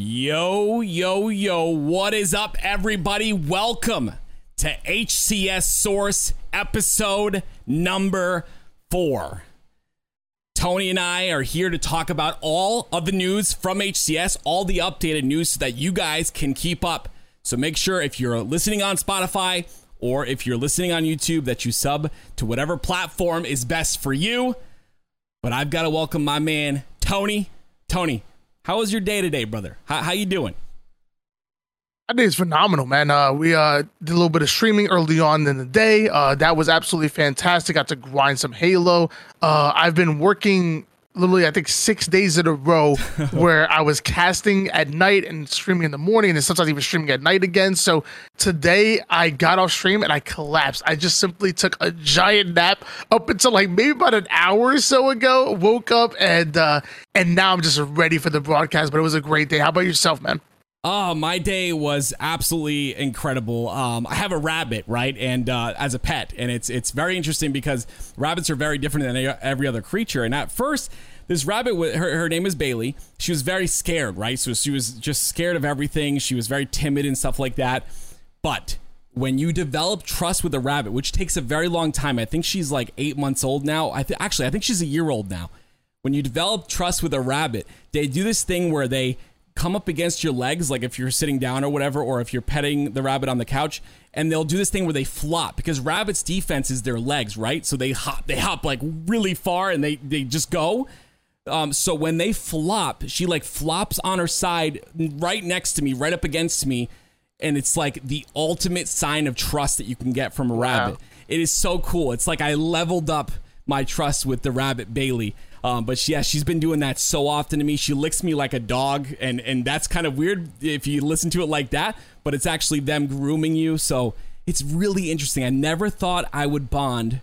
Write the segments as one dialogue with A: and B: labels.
A: Yo, yo, yo, what is up, everybody? Welcome to HCS Source episode number four. Tony and I are here to talk about all of the news from HCS, all the updated news so that you guys can keep up. So make sure if you're listening on Spotify or if you're listening on YouTube that you sub to whatever platform is best for you. But I've got to welcome my man, Tony. Tony, how was your day today, brother? How, how you doing?
B: I think it's phenomenal, man. Uh, we uh, did a little bit of streaming early on in the day. Uh, that was absolutely fantastic. Got to grind some Halo. Uh, I've been working literally, I think, six days in a row where I was casting at night and streaming in the morning, and then sometimes even streaming at night again. So today I got off stream and I collapsed. I just simply took a giant nap up until like maybe about an hour or so ago. Woke up and uh, and now I'm just ready for the broadcast. But it was a great day. How about yourself, man?
A: Oh, my day was absolutely incredible. Um, I have a rabbit, right, and uh, as a pet, and it's it's very interesting because rabbits are very different than every other creature. And at first, this rabbit, her her name is Bailey. She was very scared, right? So she was just scared of everything. She was very timid and stuff like that. But when you develop trust with a rabbit, which takes a very long time, I think she's like eight months old now. I th- actually, I think she's a year old now. When you develop trust with a rabbit, they do this thing where they come up against your legs, like if you're sitting down or whatever, or if you're petting the rabbit on the couch, and they'll do this thing where they flop because rabbits' defense is their legs, right? So they hop, they hop like really far, and they they just go. Um, so when they flop, she like flops on her side right next to me, right up against me, and it's like the ultimate sign of trust that you can get from a rabbit. Wow. It is so cool. It's like I leveled up my trust with the rabbit Bailey. Um, but she, yeah, she's been doing that so often to me. She licks me like a dog, and and that's kind of weird if you listen to it like that. But it's actually them grooming you, so it's really interesting. I never thought I would bond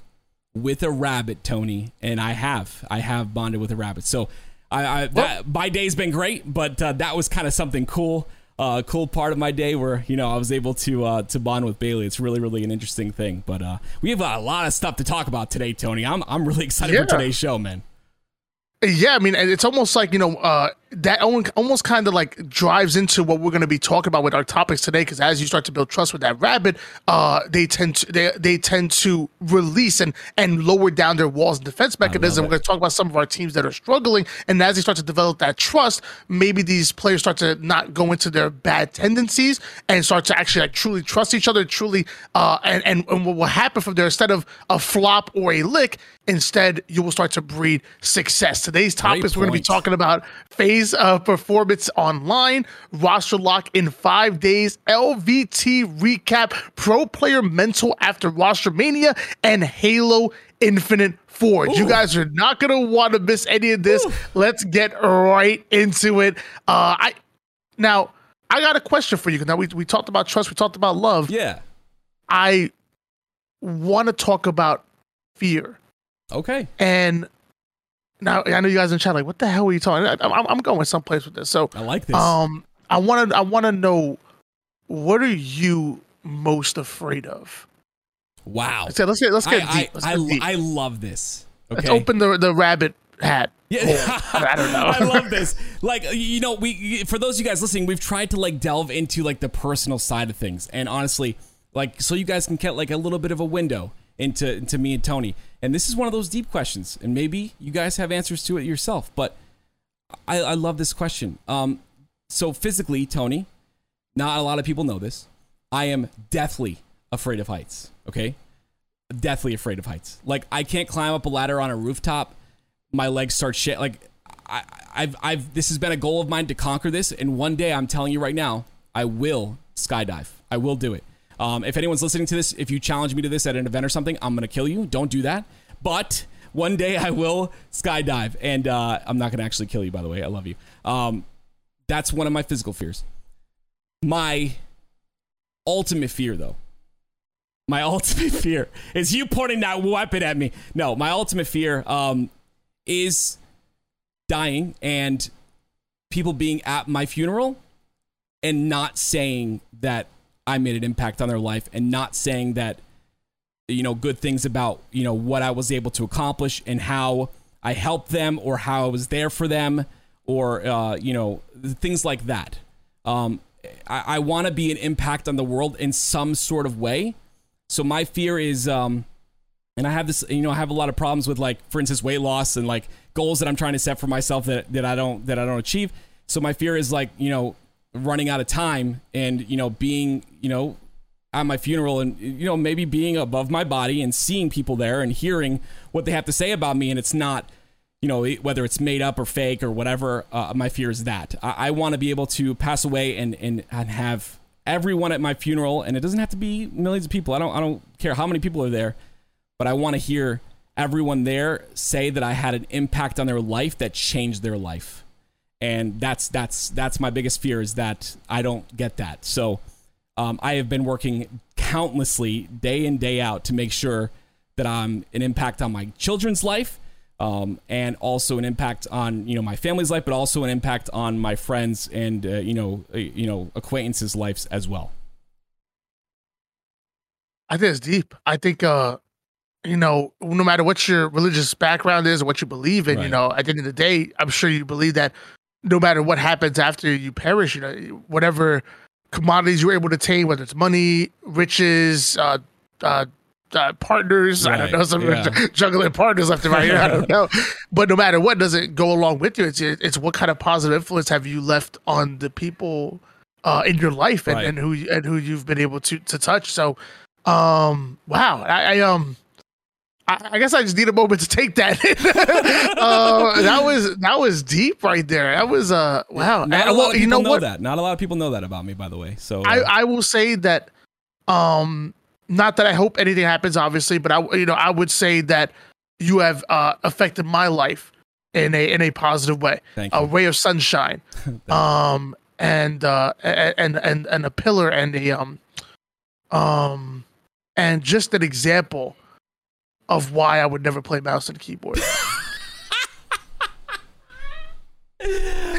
A: with a rabbit, Tony, and I have. I have bonded with a rabbit. So I, I that, my day's been great, but uh, that was kind of something cool. Uh, cool part of my day where you know I was able to uh, to bond with Bailey. It's really really an interesting thing. But uh, we have a lot of stuff to talk about today, Tony. I'm I'm really excited yeah. for today's show, man.
B: Yeah, I mean, it's almost like you know uh, that almost kind of like drives into what we're going to be talking about with our topics today. Because as you start to build trust with that rabbit, uh, they tend to they, they tend to release and and lower down their walls and defense mechanism. We're going to talk about some of our teams that are struggling, and as they start to develop that trust, maybe these players start to not go into their bad tendencies and start to actually like truly trust each other. Truly, uh, and and, and what will happen from there instead of a flop or a lick, instead you will start to breed success. Today's topics we're going to be talking about FaZe days of performance online, roster lock in five days, LVT recap, pro player mental after roster mania, and Halo Infinite Forge. Ooh. You guys are not going to want to miss any of this. Ooh. Let's get right into it. Uh, I now I got a question for you. Now we we talked about trust, we talked about love.
A: Yeah,
B: I want to talk about fear.
A: Okay,
B: and now I know you guys in chat like, what the hell are you talking? I, I'm, I'm going someplace with this. So
A: I like this.
B: Um, I want to I want to know what are you most afraid of?
A: Wow.
B: So let's get let's get
A: I,
B: deep. Let's
A: I,
B: get deep.
A: I, I love this. Okay.
B: Let's open the the rabbit hat.
A: Yeah,
B: I don't know.
A: I love this. Like you know, we for those of you guys listening, we've tried to like delve into like the personal side of things, and honestly, like so you guys can get like a little bit of a window into into me and Tony. And this is one of those deep questions, and maybe you guys have answers to it yourself. But I, I love this question. Um, so physically, Tony, not a lot of people know this. I am deathly afraid of heights. Okay, deathly afraid of heights. Like I can't climb up a ladder on a rooftop. My legs start shit. Like I, I've, I've. This has been a goal of mine to conquer this, and one day I'm telling you right now, I will skydive. I will do it. Um, if anyone's listening to this, if you challenge me to this at an event or something, I'm gonna kill you. Don't do that. But one day I will skydive, and uh, I'm not gonna actually kill you. By the way, I love you. Um, that's one of my physical fears. My ultimate fear, though, my ultimate fear is you pointing that weapon at me. No, my ultimate fear um, is dying and people being at my funeral and not saying that I made an impact on their life and not saying that you know good things about you know what I was able to accomplish and how I helped them or how I was there for them or uh, you know things like that. Um, I, I want to be an impact on the world in some sort of way. So my fear is, um, and I have this, you know, I have a lot of problems with like, for instance, weight loss and like goals that I'm trying to set for myself that, that I don't, that I don't achieve. So my fear is like, you know, running out of time and, you know, being, you know, at my funeral and, you know, maybe being above my body and seeing people there and hearing what they have to say about me. And it's not, you know, whether it's made up or fake or whatever, uh, my fear is that I, I want to be able to pass away and, and, and have everyone at my funeral, and it doesn't have to be millions of people. I don't, I don't care how many people are there, but I want to hear everyone there say that I had an impact on their life that changed their life. And that's, that's, that's my biggest fear is that I don't get that. So, um, I have been working countlessly day in, day out to make sure that I'm an impact on my children's life um, and also an impact on you know my family's life, but also an impact on my friends and uh, you know uh, you know acquaintances' lives as well.
B: I think it's deep. I think uh, you know, no matter what your religious background is or what you believe in, right. you know, at the end of the day, I'm sure you believe that no matter what happens after you perish, you know, whatever commodities you're able to attain, whether it's money, riches, uh, uh, uh, partners. Right. I don't know, some yeah. juggling partners left and right here. I don't know. But no matter what, doesn't go along with you. It's it's what kind of positive influence have you left on the people uh, in your life and, right. and who and who you've been able to to touch. So, um, wow, I, I um. I, guess I just need a moment to take that. uh, that was that was deep right there. That was uh wow.
A: Not a lot well, you know, know what? that. Not a lot of people know that about me, by the way. So uh,
B: I I will say that um not that I hope anything happens, obviously, but I you know I would say that you have uh, affected my life in a in a positive way, a ray of sunshine, um, and uh, and and and a pillar and a um, um, and just an example of why I would never play mouse and keyboard.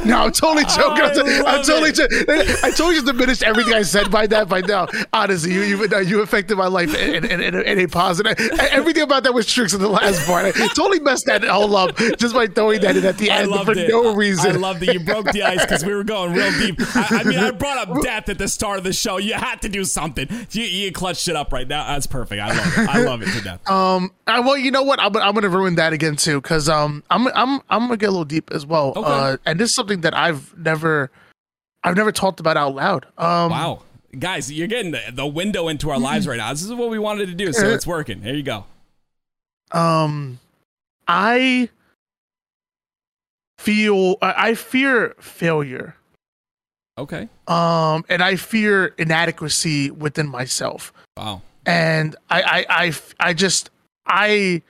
B: No, I'm totally joking. I'm, I'm totally joking. I totally just diminished everything I said by that by now. Honestly, you you, you affected my life in, in, in, in, a positive. Everything about that was tricks in the last part. I totally messed that all up just by throwing that in at the end for it. no reason.
A: I loved it. You broke the ice because we were going real deep. I, I, mean, I brought up death at the start of the show. You had to do something. You, you clutched it up right now. That's perfect. I love it. I love it to death.
B: Um, I, well, you know what? I'm, I'm gonna ruin that again too because um, I'm I'm I'm gonna get a little deep as well. Okay. Uh, and this is something that I've never I've never talked about out loud. Um,
A: wow. Guys, you're getting the, the window into our lives right now. This is what we wanted to do, so it's working. Here you go.
B: Um I feel I fear failure.
A: Okay.
B: Um and I fear inadequacy within myself.
A: Wow.
B: And I I I, I just I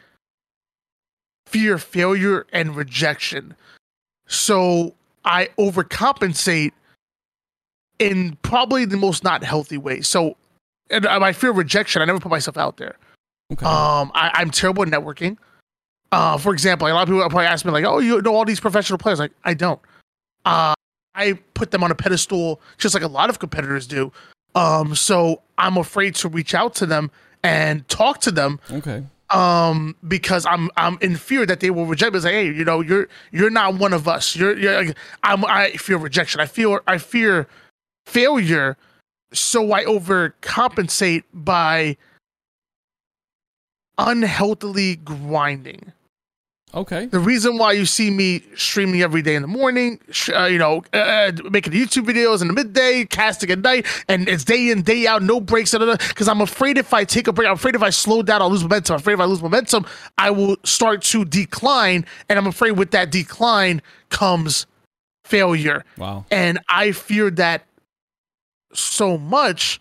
B: fear failure and rejection. So I overcompensate in probably the most not healthy way. So, and I fear rejection. I never put myself out there. Okay. Um, I, am terrible at networking. Uh, for example, a lot of people probably ask me like, "Oh, you know all these professional players?" Like, I don't. Uh, I put them on a pedestal, just like a lot of competitors do. Um, so I'm afraid to reach out to them and talk to them.
A: Okay
B: um because i'm i'm in fear that they will reject me. Say hey you know you're you're not one of us. You're, you're i'm i feel rejection. I feel i fear failure. So i overcompensate by unhealthily grinding
A: Okay.
B: The reason why you see me streaming every day in the morning, uh, you know, uh, uh, making YouTube videos in the midday, casting at night, and it's day in, day out, no breaks, because I'm afraid if I take a break, I'm afraid if I slow down, I'll lose momentum. I'm afraid if I lose momentum, I will start to decline. And I'm afraid with that decline comes failure.
A: Wow.
B: And I fear that so much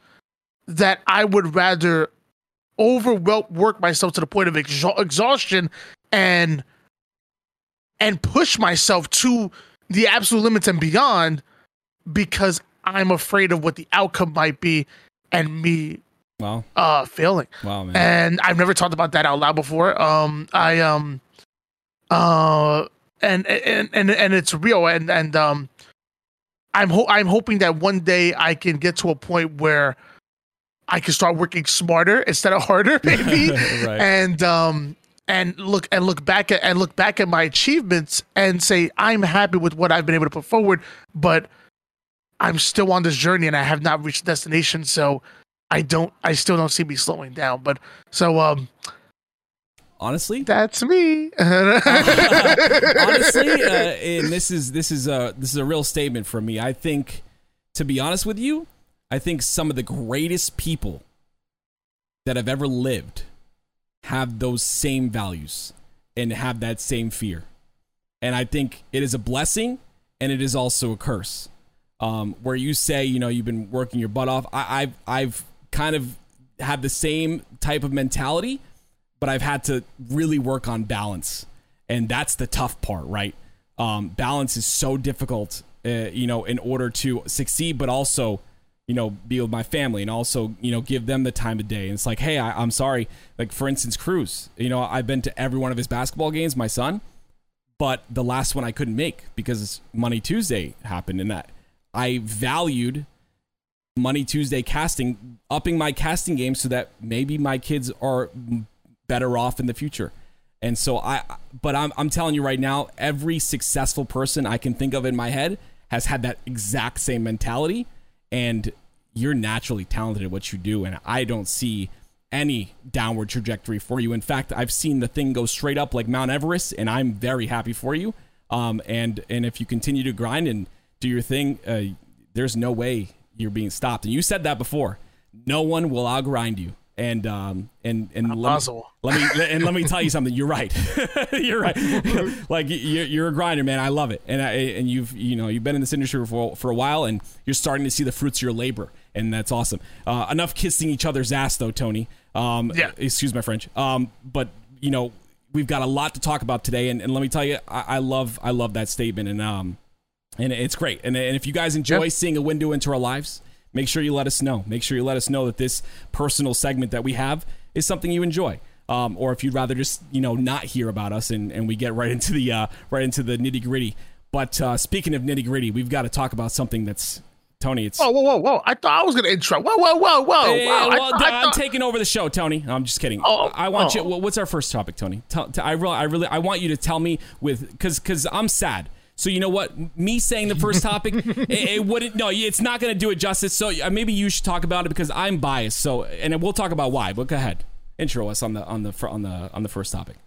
B: that I would rather overwork myself to the point of exhaustion and and push myself to the absolute limits and beyond because I'm afraid of what the outcome might be and me
A: wow
B: uh failing.
A: Wow man.
B: And I've never talked about that out loud before. Um I um uh and and and and it's real and and um I'm ho- I'm hoping that one day I can get to a point where I can start working smarter instead of harder, maybe. right. And um and look and look back at and look back at my achievements and say I'm happy with what I've been able to put forward, but I'm still on this journey and I have not reached destination. So I don't, I still don't see me slowing down. But so, um,
A: honestly,
B: that's me.
A: honestly, uh, and this is this is a this is a real statement from me. I think, to be honest with you, I think some of the greatest people that have ever lived have those same values and have that same fear. And I think it is a blessing and it is also a curse. Um, where you say, you know, you've been working your butt off. I, I've I've kind of had the same type of mentality, but I've had to really work on balance, and that's the tough part, right? Um, balance is so difficult, uh, you know, in order to succeed, but also you know, be with my family and also, you know, give them the time of day. And it's like, hey, I, am sorry. Like, for instance, Cruz, you know, I've been to every one of his basketball games, my son, but the last one I couldn't make because Money Tuesday happened and that I valued Money Tuesday casting, upping my casting game so that maybe my kids are better off in the future. And so I, but I'm, I'm telling you right now, every successful person I can think of in my head has had that exact same mentality and you're naturally talented at what you do and i don't see any downward trajectory for you. In fact i've seen the thing go straight up like mount everest and i'm very happy for you. Um, and and if you continue to grind and do your thing uh, there's no way you're being stopped. And you said that before. No one will outgrind you and um and and let me, let me, and let me tell you something. You're right. you're right. like you're, you're a grinder, man. I love it, and I, and you've you know you've been in this industry for for a while, and you're starting to see the fruits of your labor, and that's awesome. Uh, enough kissing each other's ass, though, Tony. Um, yeah. Excuse my French. Um, but you know we've got a lot to talk about today, and, and let me tell you, I, I love I love that statement, and um, and it's great. And, and if you guys enjoy yep. seeing a window into our lives make sure you let us know. Make sure you let us know that this personal segment that we have is something you enjoy. Um, or if you'd rather just you know not hear about us and, and we get right into the uh, right into the nitty gritty. But uh, speaking of nitty gritty, we've got to talk about something that's Tony. It's
B: whoa whoa whoa whoa! I thought I was gonna intro. Whoa whoa whoa whoa!
A: Hey, well, I, I am thought... taking over the show, Tony. I'm just kidding. Oh, I want oh. you. What's our first topic, Tony? Tell, I really, I really, I want you to tell me with because because I'm sad so you know what? Me saying the first topic, it, it, wouldn't. No, it's not going to do it justice. So uh, maybe you should talk about it because I'm biased. So and we'll talk about why. But go ahead, intro us on the on the on the on the first topic.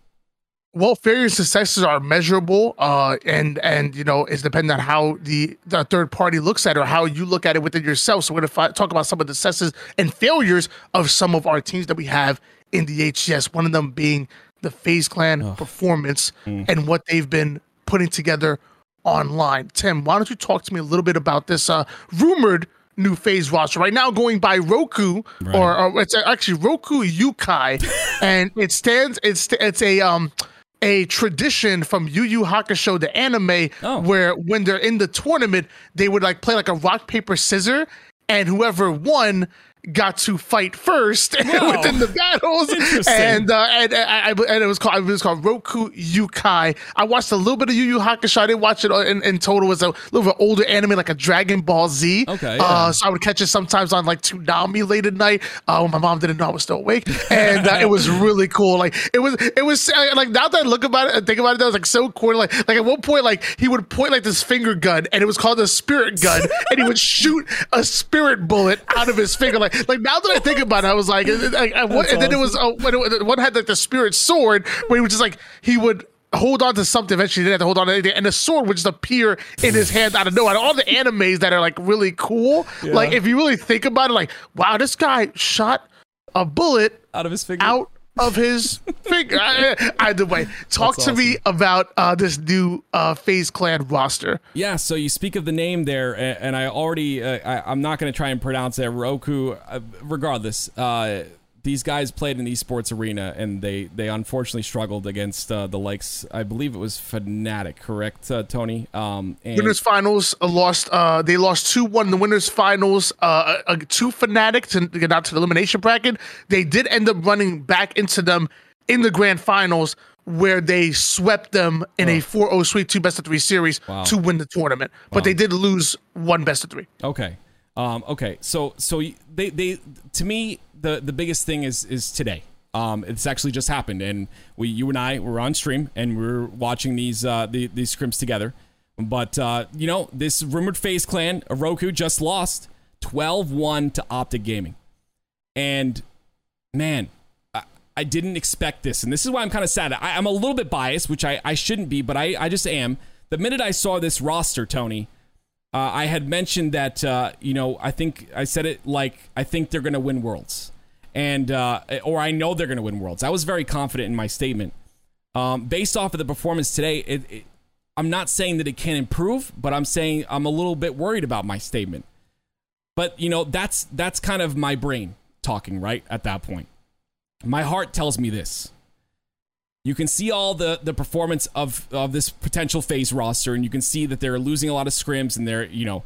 B: Well, failure successes are measurable, uh, and and you know it's dependent on how the, the third party looks at it or how you look at it within yourself. So we're gonna fi- talk about some of the successes and failures of some of our teams that we have in the HCS. One of them being the FaZe Clan oh. performance mm. and what they've been putting together online. Tim, why don't you talk to me a little bit about this uh, rumored new FaZe roster right now going by Roku right. or, or, it's actually Roku Yukai and it stands it's it's a um a tradition from Yu Yu Hakusho the anime oh. where when they're in the tournament they would like play like a rock paper scissor and whoever won got to fight first within the battles, and uh, and, and, and, it was called it was called Roku Yukai. I watched a little bit of Yu Yu Hakusho. I didn't watch it in, in total. It was a little bit older anime, like a Dragon Ball Z.
A: Okay,
B: yeah. uh, so I would catch it sometimes on like Toonami late at night. Uh, when my mom didn't know I was still awake, and uh, it was really cool. Like it was, it was uh, like now that I look about it and think about it, that was like so cool. Like like at one point, like he would point like this finger gun, and it was called a spirit gun, and he would shoot a spirit bullet out of his finger. Like like now that I think about it, I was like, like and awesome. then it was uh, one had like the spirit sword, where he was just like he would hold on to something. Eventually, he didn't have to hold on to anything, and the sword would just appear in his hand out of nowhere. All the animes that are like really cool, yeah. like if you really think about it, like wow, this guy shot a bullet
A: out of his finger
B: out of his finger. Either way, talk That's to awesome. me about uh, this new uh, FaZe Clan roster.
A: Yeah, so you speak of the name there, and I already, uh, I, am not going to try and pronounce it. Roku, uh, regardless. These guys played in the esports arena and they they unfortunately struggled against uh, the likes I believe it was Fnatic correct uh, Tony um
B: and winners finals uh, lost uh they lost 2-1 in the winners finals uh, uh two Fnatic to get out to the elimination bracket they did end up running back into them in the grand finals where they swept them in oh. a 4-0 sweep two best of 3 series wow. to win the tournament but wow. they did lose one best of 3
A: okay um, okay, so so they they to me the the biggest thing is is today. Um, it's actually just happened, and we you and I were on stream and we are watching these uh, the, these scrims together. But, uh, you know, this rumored FaZe clan, Roku just lost 12 1 to Optic Gaming. And, man, I, I, didn't expect this. And this is why I'm kind of sad. I, am a little bit biased, which I, I shouldn't be, but I, I just am. The minute I saw this roster, Tony, uh, I had mentioned that, uh, you know, I think I said it like, I think they're going to win Worlds. And, uh, or I know they're going to win Worlds. I was very confident in my statement. Um, based off of the performance today, it, it, I'm not saying that it can improve, but I'm saying I'm a little bit worried about my statement. But you know, that's that's kind of my brain talking, right? At that point. My heart tells me this. You can see all the the performance of of this potential FaZe roster, and you can see that they're losing a lot of scrims, and they're you know.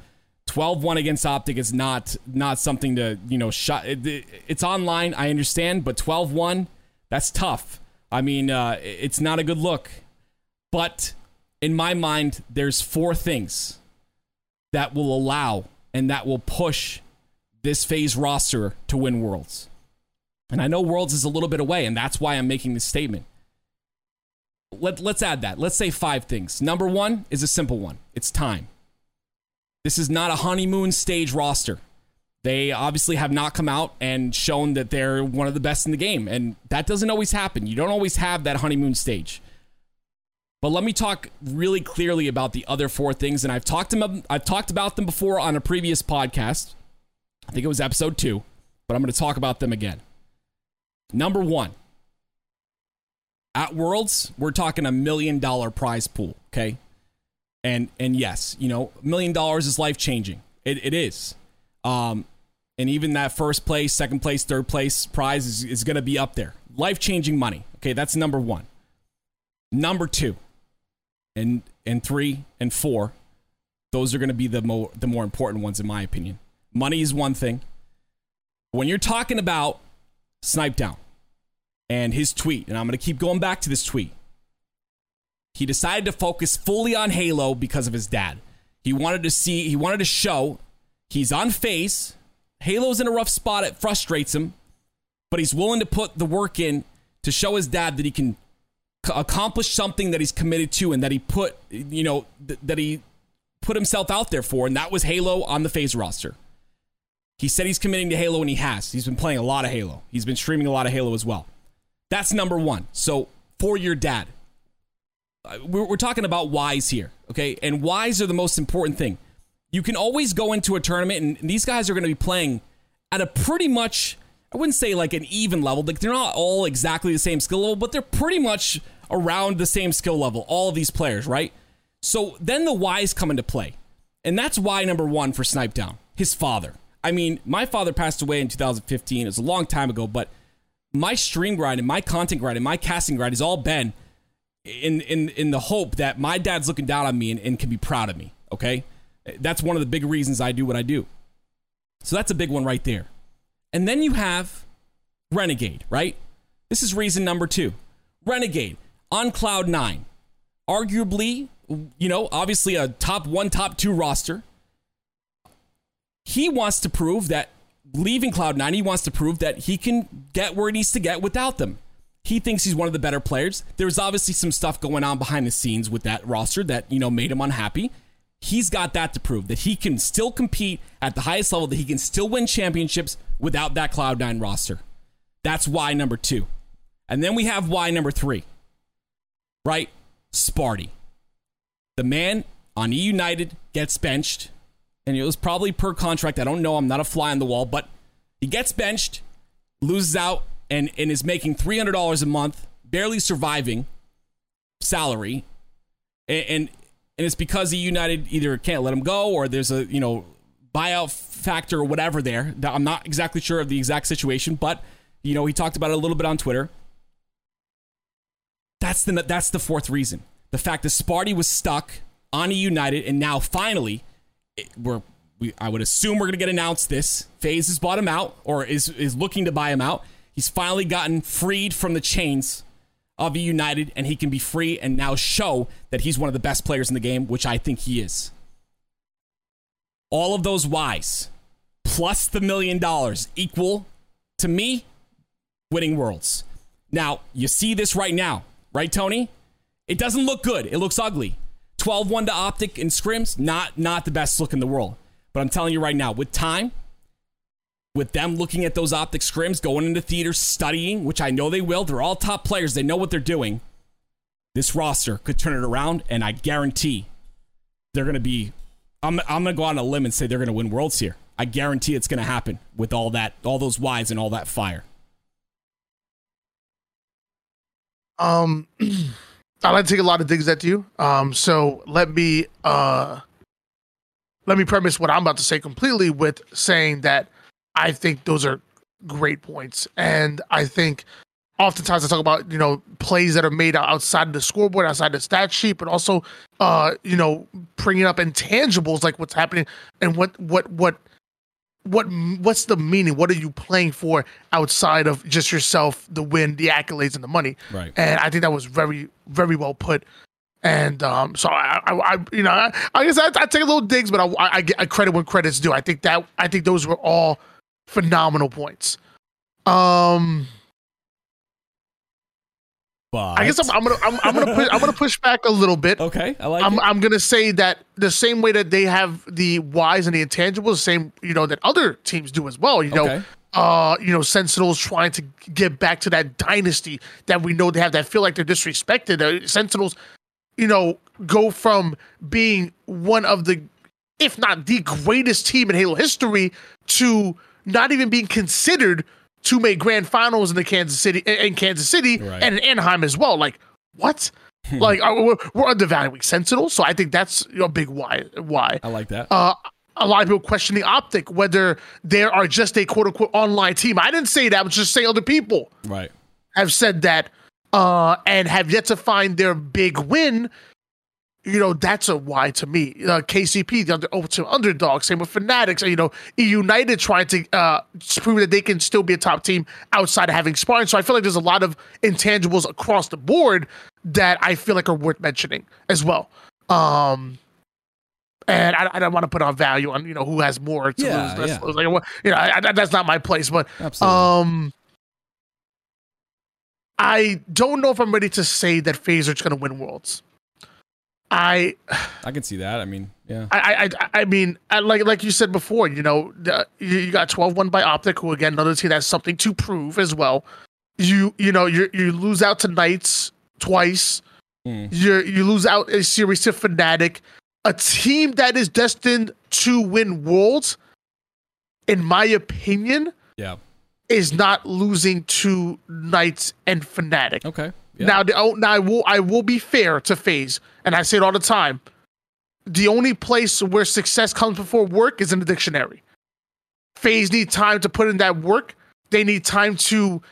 A: 12-1 against Optic is not not something to, you know, shot. It, it's online, I understand, but 12-1, that's tough. I mean, uh, it's not a good look. But in my mind, there's four things that will allow and that will push this FaZe roster to win Worlds. And I know Worlds is a little bit away, and that's why I'm making this statement. Let, let's add that. Let's say five things. Number one is a simple one it's time. This is not a honeymoon stage roster. They obviously have not come out and shown that they're one of the best in the game. And that doesn't always happen. You don't always have that honeymoon stage. But let me talk really clearly about the other four things. And I've talked, them, I've talked about them before on a previous podcast. I think it was episode two, but I'm going to talk about them again. Number one, at Worlds, we're talking a million dollar prize pool, okay? And and yes, you know, million dollars is life changing. It, it is. Um, and even that first place, second place, third place prize is, is going to be up there. Life changing money. Okay, that's number one. Number two, and and three and four, those are going to be the more the more important ones in my opinion. Money is one thing. When you're talking about Snip3down and his tweet, and I'm going to keep going back to this tweet. He decided to focus fully on Halo because of his dad. He wanted to see, he wanted to show he's on FaZe Halo's in a rough spot. It frustrates him, but he's willing to put the work in to show his dad that he can accomplish something that he's committed to and that he put, you know, th- that he put himself out there for, and that was Halo on the FaZe roster. He said he's committing to Halo, and he has. He's been playing a lot of Halo. He's been streaming a lot of Halo as well. That's number one. So for your dad, uh, we're, we're talking about whys here, okay? And whys are the most important thing you can always go into a tournament, and these guys are going to be playing at a pretty much, I wouldn't say like an even level. Like they're not all exactly the same skill level, but they're pretty much around the same skill level, all of these players, right? So then the whys come into play. And that's why number one for Snip3down, his father. I mean, my father passed away in 2015. It was a long time ago, but my stream grind and my content grind and my casting grind has all been in in in the hope that my dad's looking down on me and, and can be proud of me. Okay. That's one of the big reasons I do what I do. So that's a big one right there. And then you have Renegade, right? This is reason number two. Renegade on Cloud Nine, arguably, you know, obviously a top one, top two roster. He wants to prove that leaving Cloud Nine, he wants to prove that he can get where he needs to get without them. He thinks he's one of the better players. There's obviously some stuff going on behind the scenes with that roster that, you know, made him unhappy he's got that to prove that he can still compete at the highest level, that he can still win championships without that Cloud9 roster. That's why number two. And then we have why number three, right? Sparty. The man on E United gets benched, and it was probably per contract. I don't know. I'm not a fly on the wall, but he gets benched, loses out, and, and is making $300 a month, barely surviving salary. And, and and it's because the United either can't let him go or there's a you know buyout factor or whatever there. I'm not exactly sure of the exact situation, but you know he talked about it a little bit on Twitter. That's the that's the fourth reason. The fact that Sparty was stuck on eUnited and now finally it, we're we, I would assume we're going to get announced this. FaZe has bought him out or is is looking to buy him out. He's finally gotten freed from the chains of the United and he can be free and now show that he's one of the best players in the game, which I think he is. All of those whys plus the million dollars equal to me winning worlds. Now, you see this right now, right, Tony? It doesn't look good. It looks ugly. 12-1 to Optic and scrims, not not the best look in the world. But I'm telling you right now, with time, with them looking at those Optic scrims, going into theaters, studying, which I know they will, they're all top players. They know what they're doing. This roster could turn it around, and I guarantee they're going to be. I'm, I'm going to go on a limb and say they're going to win worlds here. I guarantee it's going to happen with all that, all those whys and all that fire.
B: Um, I like to take a lot of digs at you. Um, so let me uh, let me premise what I'm about to say completely with saying that I think those are great points, and I think oftentimes I talk about you know plays that are made outside of the scoreboard, outside the stat sheet, but also uh, you know bringing up intangibles like what's happening and what what what what what's the meaning? What are you playing for outside of just yourself, the win, the accolades, and the money?
A: Right.
B: And I think that was very very well put. And um, so I, I, I you know, I, I guess I, I, take a little digs, but I, I, I credit when credit's due. I think that I think those were all phenomenal points. Um,
A: but
B: I guess I'm, I'm gonna I'm, I'm, gonna push, I'm gonna push back a little bit.
A: Okay, I like
B: I'm,
A: it.
B: I'm gonna say that the same way that they have the whys and the intangibles, the same you know that other teams do as well. You know,
A: Okay.
B: uh, you know, Sentinels trying to get back to that dynasty that we know they have that feel like they're disrespected. Uh, Sentinels, you know, go from being one of the, if not the greatest team in Halo history, to not even being considered to made grand finals in the Kansas City in Kansas City
A: Right.
B: and in Anaheim as well. Like what? like uh, we're, we're undervaluing Sentinels, so I think that's a big why. Why?
A: I like that.
B: uh, a lot of people questioning Optic whether they are just a quote unquote online team. I didn't say that. I was just saying other people
A: right.
B: have said that uh, and have yet to find their big win. You know, that's a why to me. Uh, KCP, the under, ultimate underdog, same with Fanatics. You know, United trying to uh, prove that they can still be a top team outside of having Spartan. So I feel like there's a lot of intangibles across the board that I feel like are worth mentioning as well. Um, and I, I don't want to put on value on you know who has more to
A: Yeah,
B: lose. That's,
A: yeah.
B: like, what- you know, I, I, that's not my place. But
A: Absolutely.
B: um, I don't know if I'm ready to say that FaZe are going to win Worlds. I,
A: I can see that. I mean, yeah.
B: I, I, I mean, I, like like you said before, you know, the, you, you got 12-1 by Optic, who again another team that's something to prove as well. You you know you you lose out to Knights twice.
A: Hmm.
B: You you lose out a series to Fnatic, a team that is destined to win Worlds. In my opinion,
A: Yeah.
B: is not losing to Knights and Fnatic.
A: Okay. Yeah.
B: Now, the, oh, now I will I will be fair to FaZe, and I say it all the time. The only place where success comes before work is in the dictionary. FaZe need time to put in that work. They need time to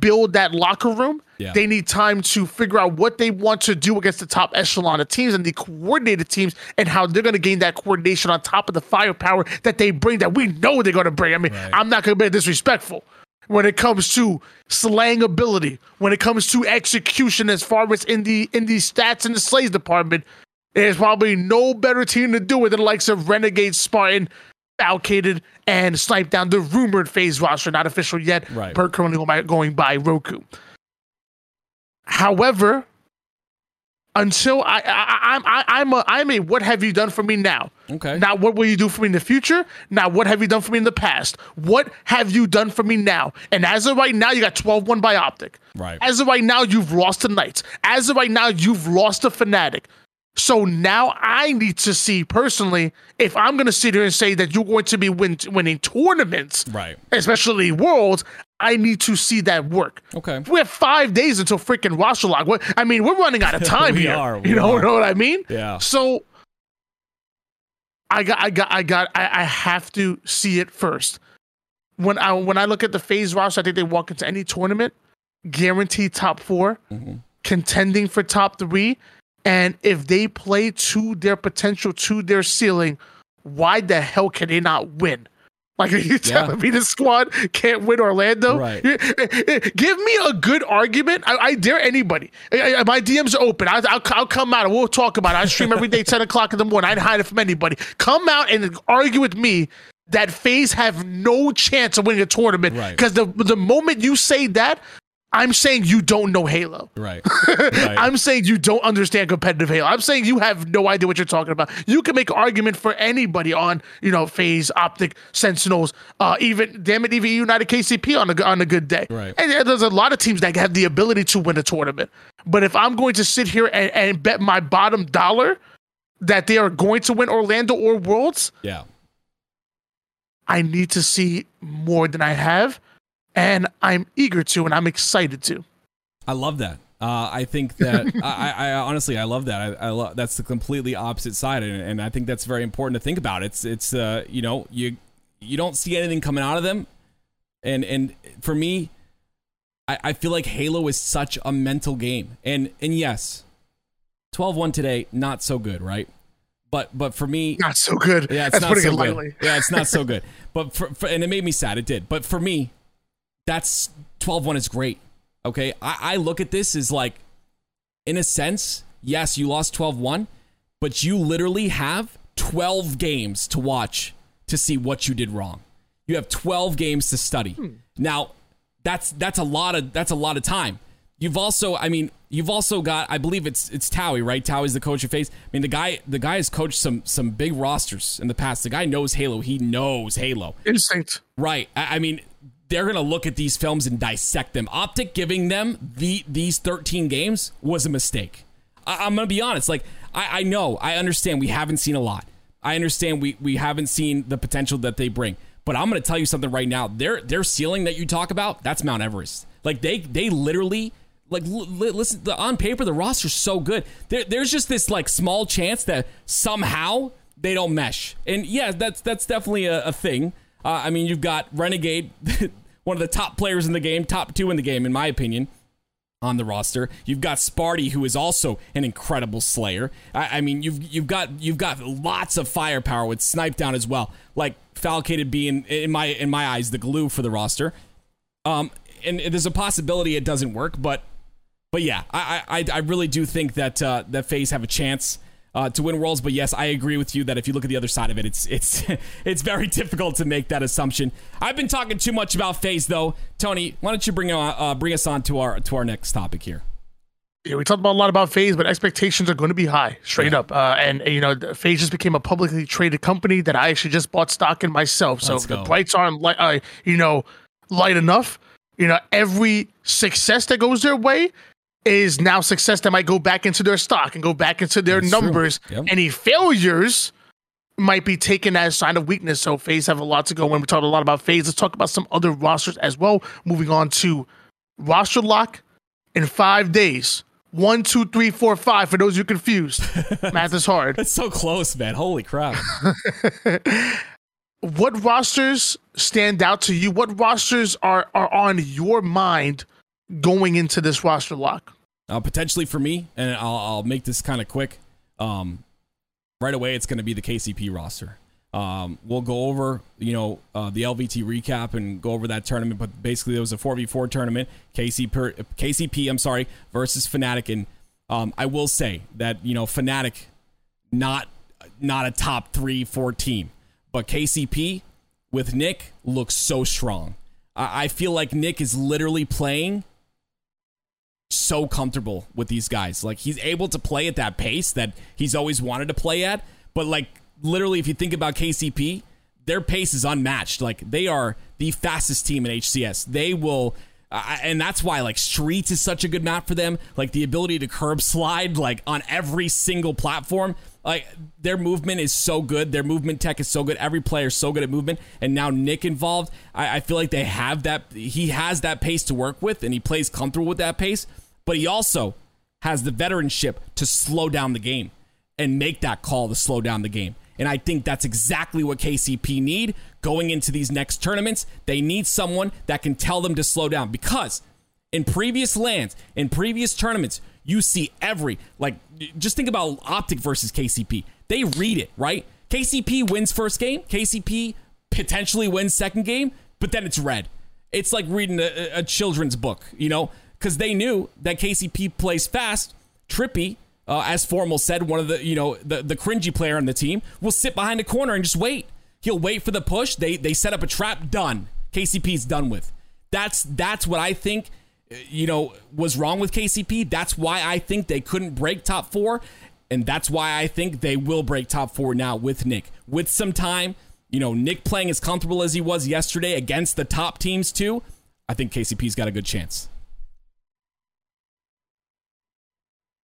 B: build that locker room.
A: Yeah.
B: They need time to figure out what they want to do against the top echelon of teams and the coordinated teams and how they're going to gain that coordination on top of the firepower that they bring that we know they're going to bring. I mean,
A: Right.
B: I'm not going to be disrespectful when it comes to slang ability, when it comes to execution as far as in the in the stats in the slays department. There's probably no better team to do it than the likes of Renegade, Spartan, Falcated, and Snip3down the rumored FaZe roster, not official yet.
A: Right.
B: But currently going by, going by Roku. However, until I, I, I'm I, I'm a I'm a what have you done for me now?
A: Okay.
B: Not what will you do for me in the future? Now what have you done for me in the past? What have you done for me now? And as of right now, you got 12-1 by Optic.
A: Right.
B: As of right now, you've lost the Knights. As of right now, you've lost the Fnatic. So now I need to see personally if I'm going to sit here and say that you're going to be win- winning tournaments,
A: Right.
B: especially Worlds. I need to see that work.
A: Okay.
B: We have five days until freaking roster lock. What- I mean, we're running out of time
A: We
B: here.
A: are,
B: you know,
A: are.
B: know what I mean?
A: Yeah.
B: So I got, I got, I got, I, I have to see it first. When I when I look at the FaZe roster, I think they walk into any tournament, guaranteed top 4
A: Mhm.
B: contending for top three, and if they play to their potential, to their ceiling, why the hell can they not win? Like, are you telling me the squad can't win Orlando?
A: Right.
B: Eh, eh, give me a good argument. I, I dare anybody. I- I- my DMs are open. I, I'll, I'll come out and we'll talk about it. I stream every day, 10 o'clock in the morning. I don't hide it from anybody. Come out and argue with me that FaZe have no chance of winning a tournament.
A: Right.
B: Because the, the moment you say that, I'm saying you don't know Halo.
A: Right. right.
B: I'm saying you don't understand competitive Halo. I'm saying you have no idea what you're talking about. You can make an argument for anybody on, you know, FaZe, Optic, Sentinels, uh, even damn it, even United KCP on a on a good day.
A: Right.
B: And there's a lot of teams that have the ability to win a tournament. But if I'm going to sit here and, and bet my bottom dollar that they are going to win Orlando or Worlds,
A: yeah.
B: I need to see more than I have, and I'm eager to, and I'm excited to.
A: I love that. Uh, I think that I, I, honestly I love that. I, I love that's the completely opposite side, and, and, I think that's very important to think about. It's it's uh, you know you you don't see anything coming out of them, and and for me, I, I feel like Halo is such a mental game, and and yes, 12-1 today not so good, right? But but for me,
B: not so good.
A: Yeah, it's
B: that's
A: not so
B: it
A: good.
B: lightly.
A: Yeah, it's not so good. But for, for, and it made me sad. It did. But for me, that's 12-1 is great. Okay, I, I look at this as like, in a sense, yes, you lost 12-1, but you literally have 12 games to watch to see what you did wrong. You have 12 games to study. Hmm. Now, that's that's a lot of that's a lot of time. You've also, I mean, you've also got, I believe it's it's Towie, right? Towie's the coach of FaZe. I mean, the guy the guy has coached some some big rosters in the past. The guy knows Halo. He knows Halo.
B: Instinct.
A: Right. I, I mean, they're gonna look at these films and dissect them. Optic giving them the these 13 games was a mistake. I, am gonna be honest. Like, I, I know, I understand. We haven't seen a lot. I understand we we haven't seen the potential that they bring. But I'm gonna tell you something right now. Their their ceiling that you talk about, that's Mount Everest. Like they they literally like listen the, on paper the roster's so good there, there's just this like small chance that somehow they don't mesh and yeah that's that's definitely a, a thing uh, i mean you've got renegade one of the top players in the game top two in the game in my opinion on the roster. You've got sparty who is also an incredible slayer. I, I mean you've you've got you've got lots of firepower with Snip3down as well. Like falcated being in my in my eyes the glue for the roster. Um and there's a possibility it doesn't work but but yeah, I, I I really do think that uh, that FaZe have a chance. Uh, to win worlds. But yes, I agree with you that if you look at the other side of it, it's it's it's very difficult to make that assumption. I've been talking too much about FaZe though. Tony, why don't you bring uh, uh, bring us on to our to our next topic here?
B: Yeah, we talked about a lot about FaZe, but expectations are going to be high, straight yeah. up. Uh, and you know, FaZe just became a publicly traded company that I actually just bought stock in myself. So the brights aren't light, uh, you know, light enough. You know, every success that goes their way is now success that might go back into their stock and go back into their That's numbers. Yep. Any failures might be taken as a sign of weakness. So FaZe have a lot to go when we talked a lot about FaZe. Let's talk about some other rosters as well. Moving on to roster lock in five days. One, two, three, four, five. For those you confused, math is hard.
A: It's so close, man. Holy crap!
B: what rosters stand out to you? What rosters are are on your mind going into this roster lock?
A: Uh, potentially for me, and I'll, I'll make this kind of quick. Um, right away, it's going to be the KCP roster. Um, we'll go over, you know, uh, the LVT recap and go over that tournament. But basically, there was a 4v4 tournament, KCP, KCP I'm sorry, versus Fnatic. And um, I will say that, you know, Fnatic, not, not a top three, four team. But KCP with Nick looks so strong. I, I feel like Nick is literally playing – so comfortable with these guys. Like he's able to play at that pace that he's always wanted to play at. But like literally, if you think about KCP, their pace is unmatched. Like they are the fastest team in HCS. They will. Uh, and that's why like streets is such a good map for them. Like the ability to curb slide like on every single platform like their movement is so good. Their movement tech is so good. Every player is so good at movement. And now nick involved I, I feel like they have that he has that pace to work with and he plays comfortable with that pace. But he also has the veteranship to slow down the game and make that call to slow down the game. And I think that's exactly what KCP need going into these next tournaments. They need someone that can tell them to slow down because in previous lands, in previous tournaments, you see every like just think about Optic versus KCP. They read it, right? KCP wins first game, KCP potentially wins second game, but then it's red. It's like reading a, a children's book, you know? because they knew that KCP plays fast. Trippy, uh, as Formal said, one of the you know the the cringy player on the team will sit behind a corner and just wait. He'll wait for the push. They they set up a trap. Done. KCP's done with. That's that's what I think you know, was wrong with KCP. That's why I think they couldn't break top four. And that's why I think they will break top four now with Nick. With some time, you know, Nick playing as comfortable as he was yesterday against the top teams, too. I think KCP's got a good chance.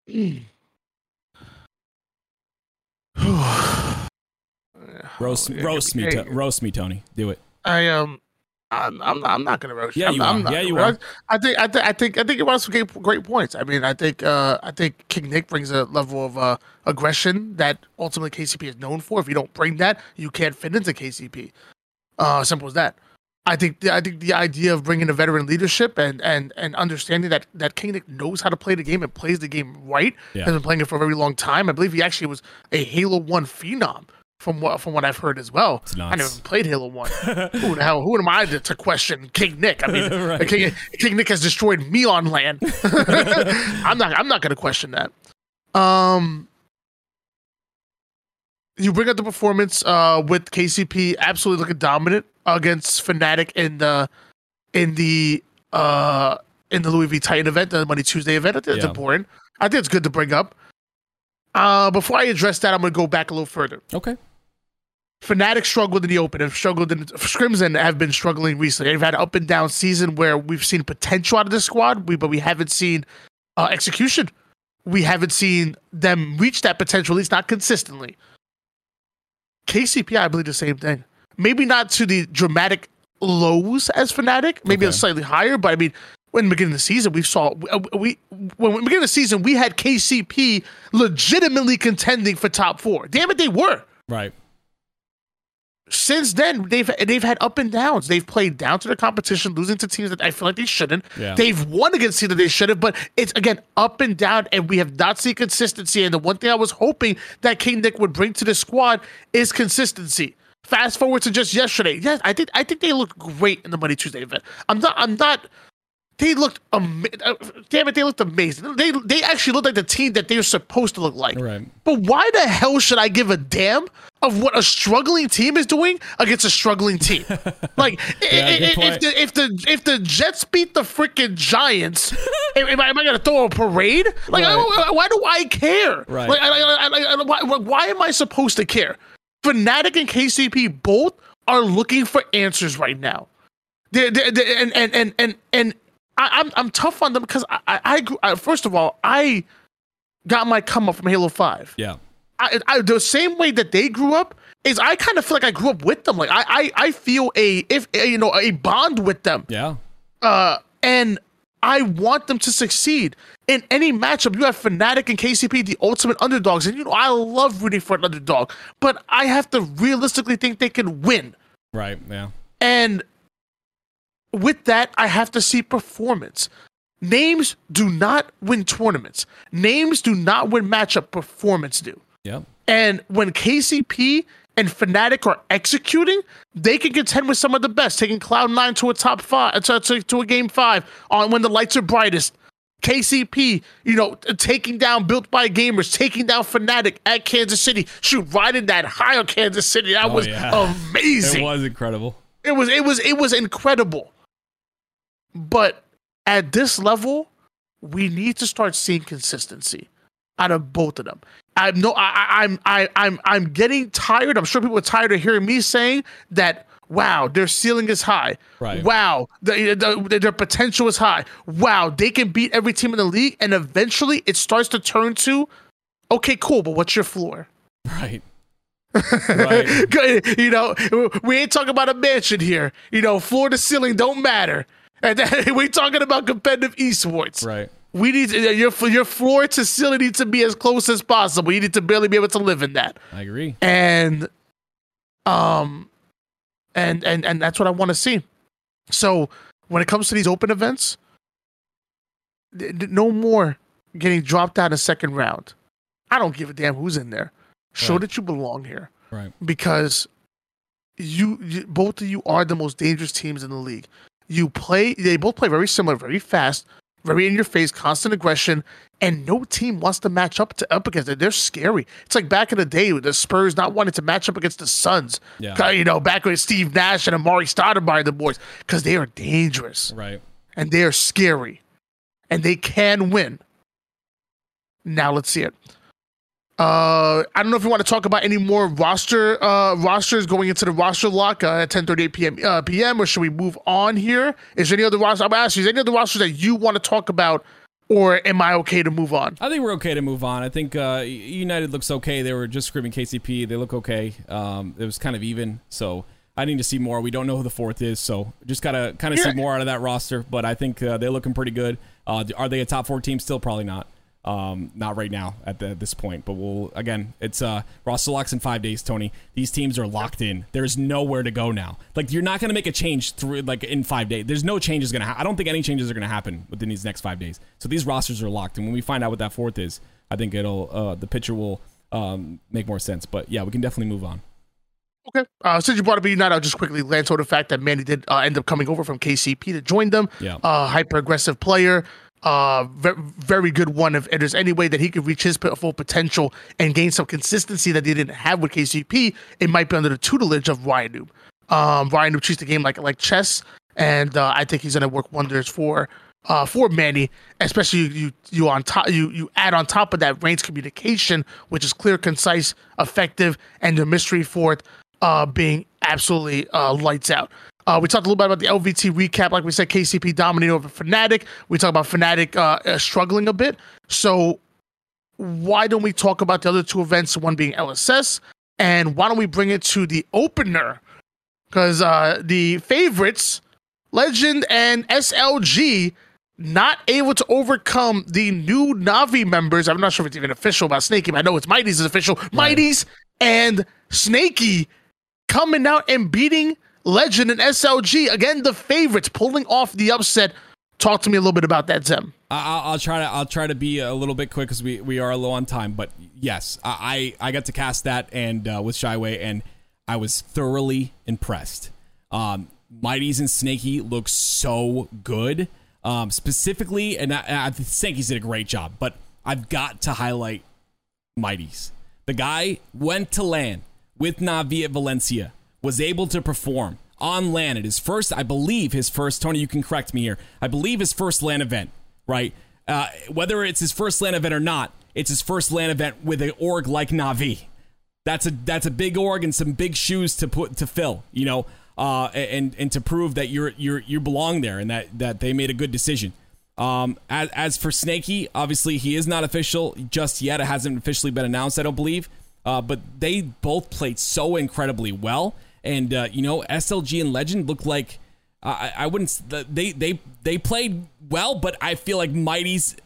A: roast, roast me, to, roast me, Tony. Do it.
B: I um, I'm I'm not, I'm not gonna roast.
A: Yeah,
B: I'm,
A: you
B: I'm
A: are.
B: not
A: Yeah, you are.
B: I think I think I think I think it was some great, great points. I mean, I think uh, I think King Nick brings a level of uh, aggression that ultimately KCP is known for. If you don't bring that, you can't fit into KCP. Uh, simple as that. I think the, I think the idea of bringing a veteran leadership and and and understanding that that King Nick knows how to play the game and plays the game right
A: Yeah.
B: has been playing it for a very long time. I believe he actually was a Halo One phenom. From what from what I've heard as well, I never played Halo One. who the hell? Who am I to, to question King Nick? I mean,
A: Right.
B: King, King Nick has destroyed me on LAN. I'm not. I'm not going to question that. Um, you bring up the performance uh, with KCP absolutely looking dominant against Fnatic in the in the uh, in the Louis V Titan event, the Monday Tuesday event. I think
A: Yeah.
B: important. I think it's good to bring up. Uh, before I address that, I'm going to go back a little further.
A: Okay.
B: Fnatic struggled in the open and struggled in Scrimson have been struggling recently. They've had an up and down season where we've seen potential out of this squad, we, but we haven't seen uh, execution. We haven't seen them reach that potential, at least not consistently. KCP, I believe the same thing. Maybe not to the dramatic lows as Fnatic, maybe
A: Okay.
B: slightly higher, but I mean, when the beginning of the season, we saw uh, we when the beginning of the season we had KCP legitimately contending for top four. Damn it, they were
A: Right.
B: Since then they've they've had up and downs. They've played down to the competition, losing to teams that I feel like they shouldn't.
A: Yeah.
B: They've won against teams that they should have, but it's again up and down, and we have not seen consistency. And the one thing I was hoping that King Nick would bring to the squad is consistency. Fast forward to just yesterday. Yes, I think I think they look great in the Monday Tuesday event. I'm not I'm not they looked uh, damn it, they looked amazing. They they actually looked like the team that they're supposed to look like.
A: Right.
B: But why the hell should I give a damn of what a struggling team is doing against a struggling team? Like,
A: Yeah,
B: i-
A: good
B: i-
A: point.
B: if the if the if the Jets beat the freaking Giants, am, am I, am I gonna throw a parade? Like,
A: Right.
B: why do I care?
A: Right.
B: Like, I, I, I, why, why am I supposed to care? Fnatic and KCP both are looking for answers right now. They're, they're, they're- and and and and and I, I'm I'm tough on them because I, I, I grew- I first of all I got my come up from Halo Five.
A: Yeah.
B: I, I the same way that they grew up is I kind of feel like I grew up with them. Like I I, I feel a if a, you know a bond with them.
A: Yeah.
B: Uh, and I want them to succeed in any matchup. You have Fnatic and KCP, the ultimate underdogs, and you know I love rooting for an underdog, but I have to realistically think they can win.
A: Right. Yeah.
B: And with that, I have to see performance. Names do not win tournaments. Names do not win matchup. Performance do.
A: Yeah.
B: And when KCP and Fnatic are executing, they can contend with some of the best, taking Cloud9 to a top five, to, to, to a game five on when the lights are brightest. KCP, you know, taking down Built by Gamers, taking down Fnatic at Kansas City. Shoot, riding that high on Kansas City. That
A: Oh,
B: was
A: yeah.
B: amazing.
A: It was incredible.
B: It was it was it was incredible. But at this level, we need to start seeing consistency out of both of them. I'm no I, I'm I I'm I'm getting tired. I'm sure people are tired of hearing me saying that wow, their ceiling is high.
A: Right.
B: Wow, the, the, their potential is high. Wow, they can beat every team in the league and eventually it starts to turn to okay, cool, but what's your floor?
A: Right. right.
B: You know, we ain't talking about a mansion here. You know, floor to ceiling don't matter. And then we talking about competitive esports.
A: Right.
B: We need to, your your floor to ceiling needs to be as close as possible. You need to barely be able to live in that.
A: I agree.
B: And um and and and that's what I want to see. So when it comes to these open events, no more getting dropped out in second round. I don't give a damn who's in there. Show
A: Right.
B: that you belong here
A: Right.
B: because you, you both of you are the most dangerous teams in the league. You play they both play very similar, very fast, very in your face, constant aggression, and no team wants to match up to up against it. They're scary. It's like back in the day with the Spurs not wanting to match up against the Suns.
A: Yeah.
B: You know, back with Steve Nash and Amar'e Stoudemire, the boys, because they are dangerous
A: Right.
B: and they are scary. and they can win. Now let's see it. Uh, I don't know if you want to talk about any more roster uh, rosters going into the roster lock uh, at 10:38 p.m. Uh, p.m. or should we move on here? Is there any other roster? I'm asking, is there any other rosters that you want to talk about, or am I okay to move on?
A: I think we're okay to move on. I think uh, eUnited looks okay. They were just screaming KCP. They look okay. Um, it was kind of even, so I need to see more. We don't know who the fourth is, so just gotta kind of yeah. see more out of that roster. But I think uh, they're looking pretty good. Uh, are they a top four team? Still, probably not. Um, not right now at, the, at this point, but we'll again. It's uh, roster locks in five days, Tony. These teams are locked in. There's nowhere to go now. Like you're not going to make a change through like in five days. There's no changes going to. Ha- I don't think any changes are going to happen within these next five days. So these rosters are locked, and when we find out what that fourth is, I think it'll uh, the picture will um, make more sense. But yeah, we can definitely move on.
B: Okay. Uh, since you brought up eUnited, I'll just quickly glance over the fact that Manny did uh, end up coming over from KCP to join them.
A: Yeah.
B: Uh, hyper aggressive player uh, very good one. If, if, there's any way that he could reach his full potential and gain some consistency that they didn't have with KCP, it might be under the tutelage of RyaNoob. Um, RyaNoob treats the game like like chess, and uh, I think he's going to work wonders for uh, for Manny, especially you, you you on top you you add on top of that range communication, which is clear, concise, effective, and the mystery fourth uh, being absolutely uh, lights out. Uh, we talked a little bit about the LVT recap. Like we said, KCP dominating over Fnatic. We talked about Fnatic uh, uh, struggling a bit. So why don't we talk about the other two events, one being LSS, and why don't we bring it to the opener? Because uh, the favorites, Legend and SLG, not able to overcome the new Navi members. I'm not sure if it's even official about Snakey, but I know it's Mighty's is official. Right. Mighty's and Snakey coming out and beating Legend and SLG again, the favorites pulling off the upset. Talk to me a little bit about that, Zem.
A: I'll, I'll try to I'll try to be a little bit quick because we, we are low on time. But yes, I I got to cast that and uh, with Shyway, and I was thoroughly impressed. Um, Mighty's and Snaky look so good. Um, specifically, and I, I think Snaky's did a great job, but I've got to highlight Mighty's. The guy went to LAN with Navi at Valencia was able to perform on LAN at his first, I believe his first, Tony, you can correct me here. I believe his first LAN event, right? Uh, whether it's his first LAN event or not, it's his first LAN event with an org like Navi. That's a that's a big org and some big shoes to put to fill, you know, uh, and and to prove that you're you're you belong there and that that they made a good decision. Um, as, as for Snakey, obviously he is not official just yet. It hasn't officially been announced, I don't believe. Uh, but they both played so incredibly well and uh, you know, SLG and Legend look like I, I wouldn't. They they they played well, but I feel like Mighty's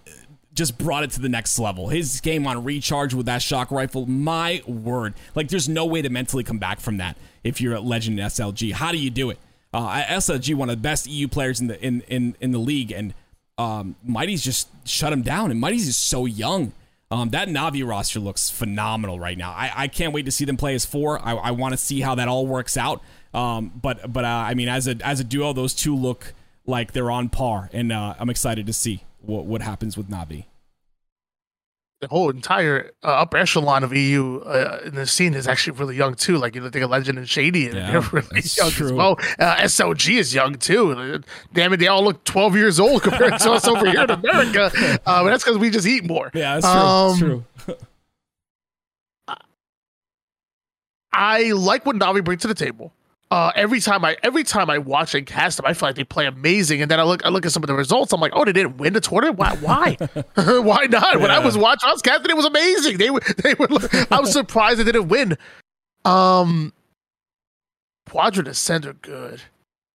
A: just brought it to the next level. His game on recharge with that shock rifle, my word! Like, there's no way to mentally come back from that if you're at Legend and SLG. How do you do it? Uh, SLG, one of the best EU players in the in in, in the league, and um, Mighty's just shut him down. And Mighty's is so young. Um, that Navi roster looks phenomenal right now. I, I can't wait to see them play as four. I, I want to see how that all works out. Um, but but uh, I mean, as a as a duo, those two look like they're on par, and uh, I'm excited to see what what happens with Navi
B: the whole entire uh, upper echelon of EU uh, in the scene is actually really young too. Like you know, think of Legend and Shady, and yeah, they're really young true. as well. Uh, SLG is young too. Damn it, they all look twelve years old compared to us over here in America. Uh, but that's because we just eat more.
A: Yeah, that's true. Um, that's true.
B: I like what Navi brings to the table uh, every time I every time I watch and cast them, I feel like they play amazing. And then I look I look at some of the results. I'm like, oh, they didn't win the tournament. Why? Why? why not? Yeah. When I was watching, I was casting. It was amazing. They were they were. I was surprised they didn't win. Um, Quadrant Ascend are good.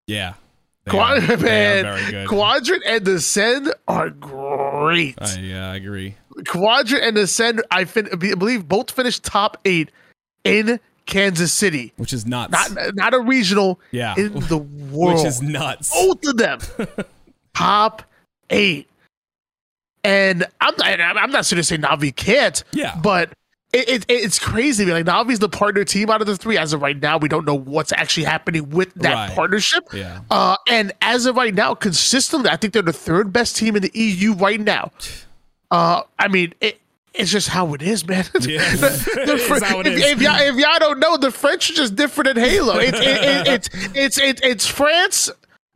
A: Yeah.
B: Quadrant man, Quadrant and Ascend are great.
A: Uh, yeah, I agree.
B: Quadrant and Ascend, I fin- believe both finished top eight in Kansas City,
A: which is nuts.
B: Not not a regional.
A: Yeah,
B: in the world,
A: which is nuts.
B: Both of them, top eight. And I'm not, I'm not going to say Navi can't.
A: Yeah,
B: but it, it, it's crazy. Like Navi's the partner team out of the three. As of right now, we don't know what's actually happening with that right. partnership.
A: Yeah.
B: Uh, and as of right now, consistently, I think they're the third best team in the EU right now. Uh, I mean, it, it's just how it is, man.
A: Yeah. the, the
B: fr- if, if, y'all, if y'all don't know, the French are just different in Halo. It's it, it, it's it's it's France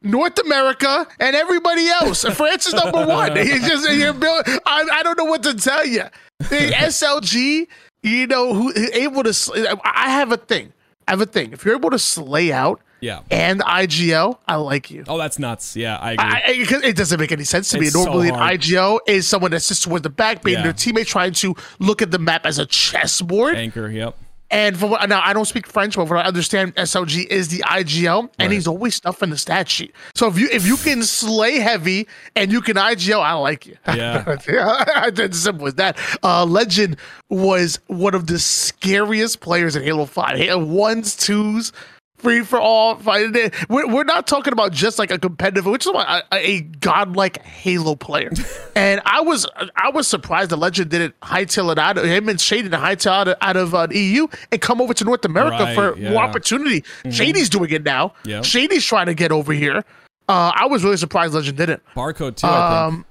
B: North America, and everybody else. France is number one. Just I, I don't know what to tell you. The SLG, you know, who able to. I have a thing. I have a thing. If you're able to slay out
A: yeah.
B: and IGL, I like you.
A: Oh, that's nuts. Yeah, I agree.
B: I, it doesn't make any sense to
A: It's
B: me.
A: so
B: Normally, an
A: hard.
B: IGL is someone that sits towards the back, being
A: Yeah.
B: their teammate trying to look at the map as a chessboard.
A: Anchor, yep.
B: And from what now, I don't speak French, but from what I understand, SLG is the IGL, and
A: Right.
B: he's always stuff in the stat sheet. So if you if you can slay heavy and you can IGL, I like you.
A: Yeah.
B: it's simple as that. Uh, Legend was one of the scariest players in Halo Five. Halo ones, twos. Free for all, we're, we're not talking about just like a competitive, which is a, a godlike Halo player. and I was I was surprised the Legend didn't hightail it out of him and Shady to hightail out of, out of uh, EU and come over to North America
A: Right,
B: for
A: yeah.
B: more opportunity. Shady's doing it now.
A: Yep.
B: Shady's trying to get over here. Uh, I was really surprised Legend didn't.
A: Barcode too, I think.
B: Um,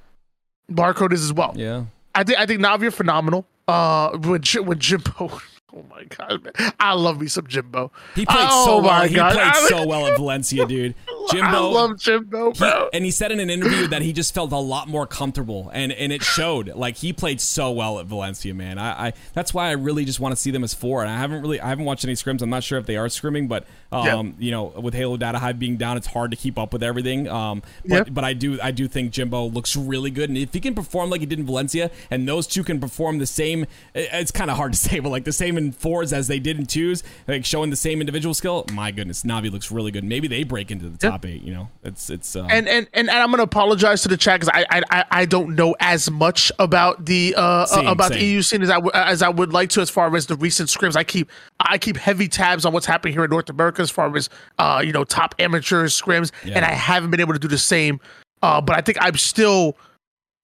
B: Barcode is as well.
A: Yeah.
B: I think I think Navi are phenomenal. Uh, with Ji- with Jimbo. Oh my god, man. I love me some Jimbo.
A: He played
B: oh
A: so well. He
B: God.
A: played so well at Valencia, dude. Jimbo.
B: I love Jimbo,
A: He- and he said in an interview that he just felt a lot more comfortable, and, and it showed. Like he played so well at Valencia, man. I, I that's why I really just want to see them as four. And I haven't really I haven't watched any scrims. I'm not sure if they are scrimming, but um, you know, with Halo Data Hive being down, it's hard to keep up with everything. Um, but but I do I do think Jimbo looks really good, and if he can perform like he did in Valencia, and those two can perform the same, it's kind of hard to say, but like the same in fours as they did in twos, like showing the same individual skill. My goodness, Navi looks really good. Maybe they break into the
B: Yeah.
A: Top eight. You know, it's it's uh,
B: and, and and I'm gonna apologize to the chat because I, I I I don't know as much about the uh
A: Same,
B: about
A: same.
B: the EU scene as I w- as I would like to as far as the recent scrims. I keep I keep heavy tabs on what's happening here in North America as far as uh you know top amateur scrims,
A: Yeah.
B: and I haven't been able to do the same. Uh, but I think I'm still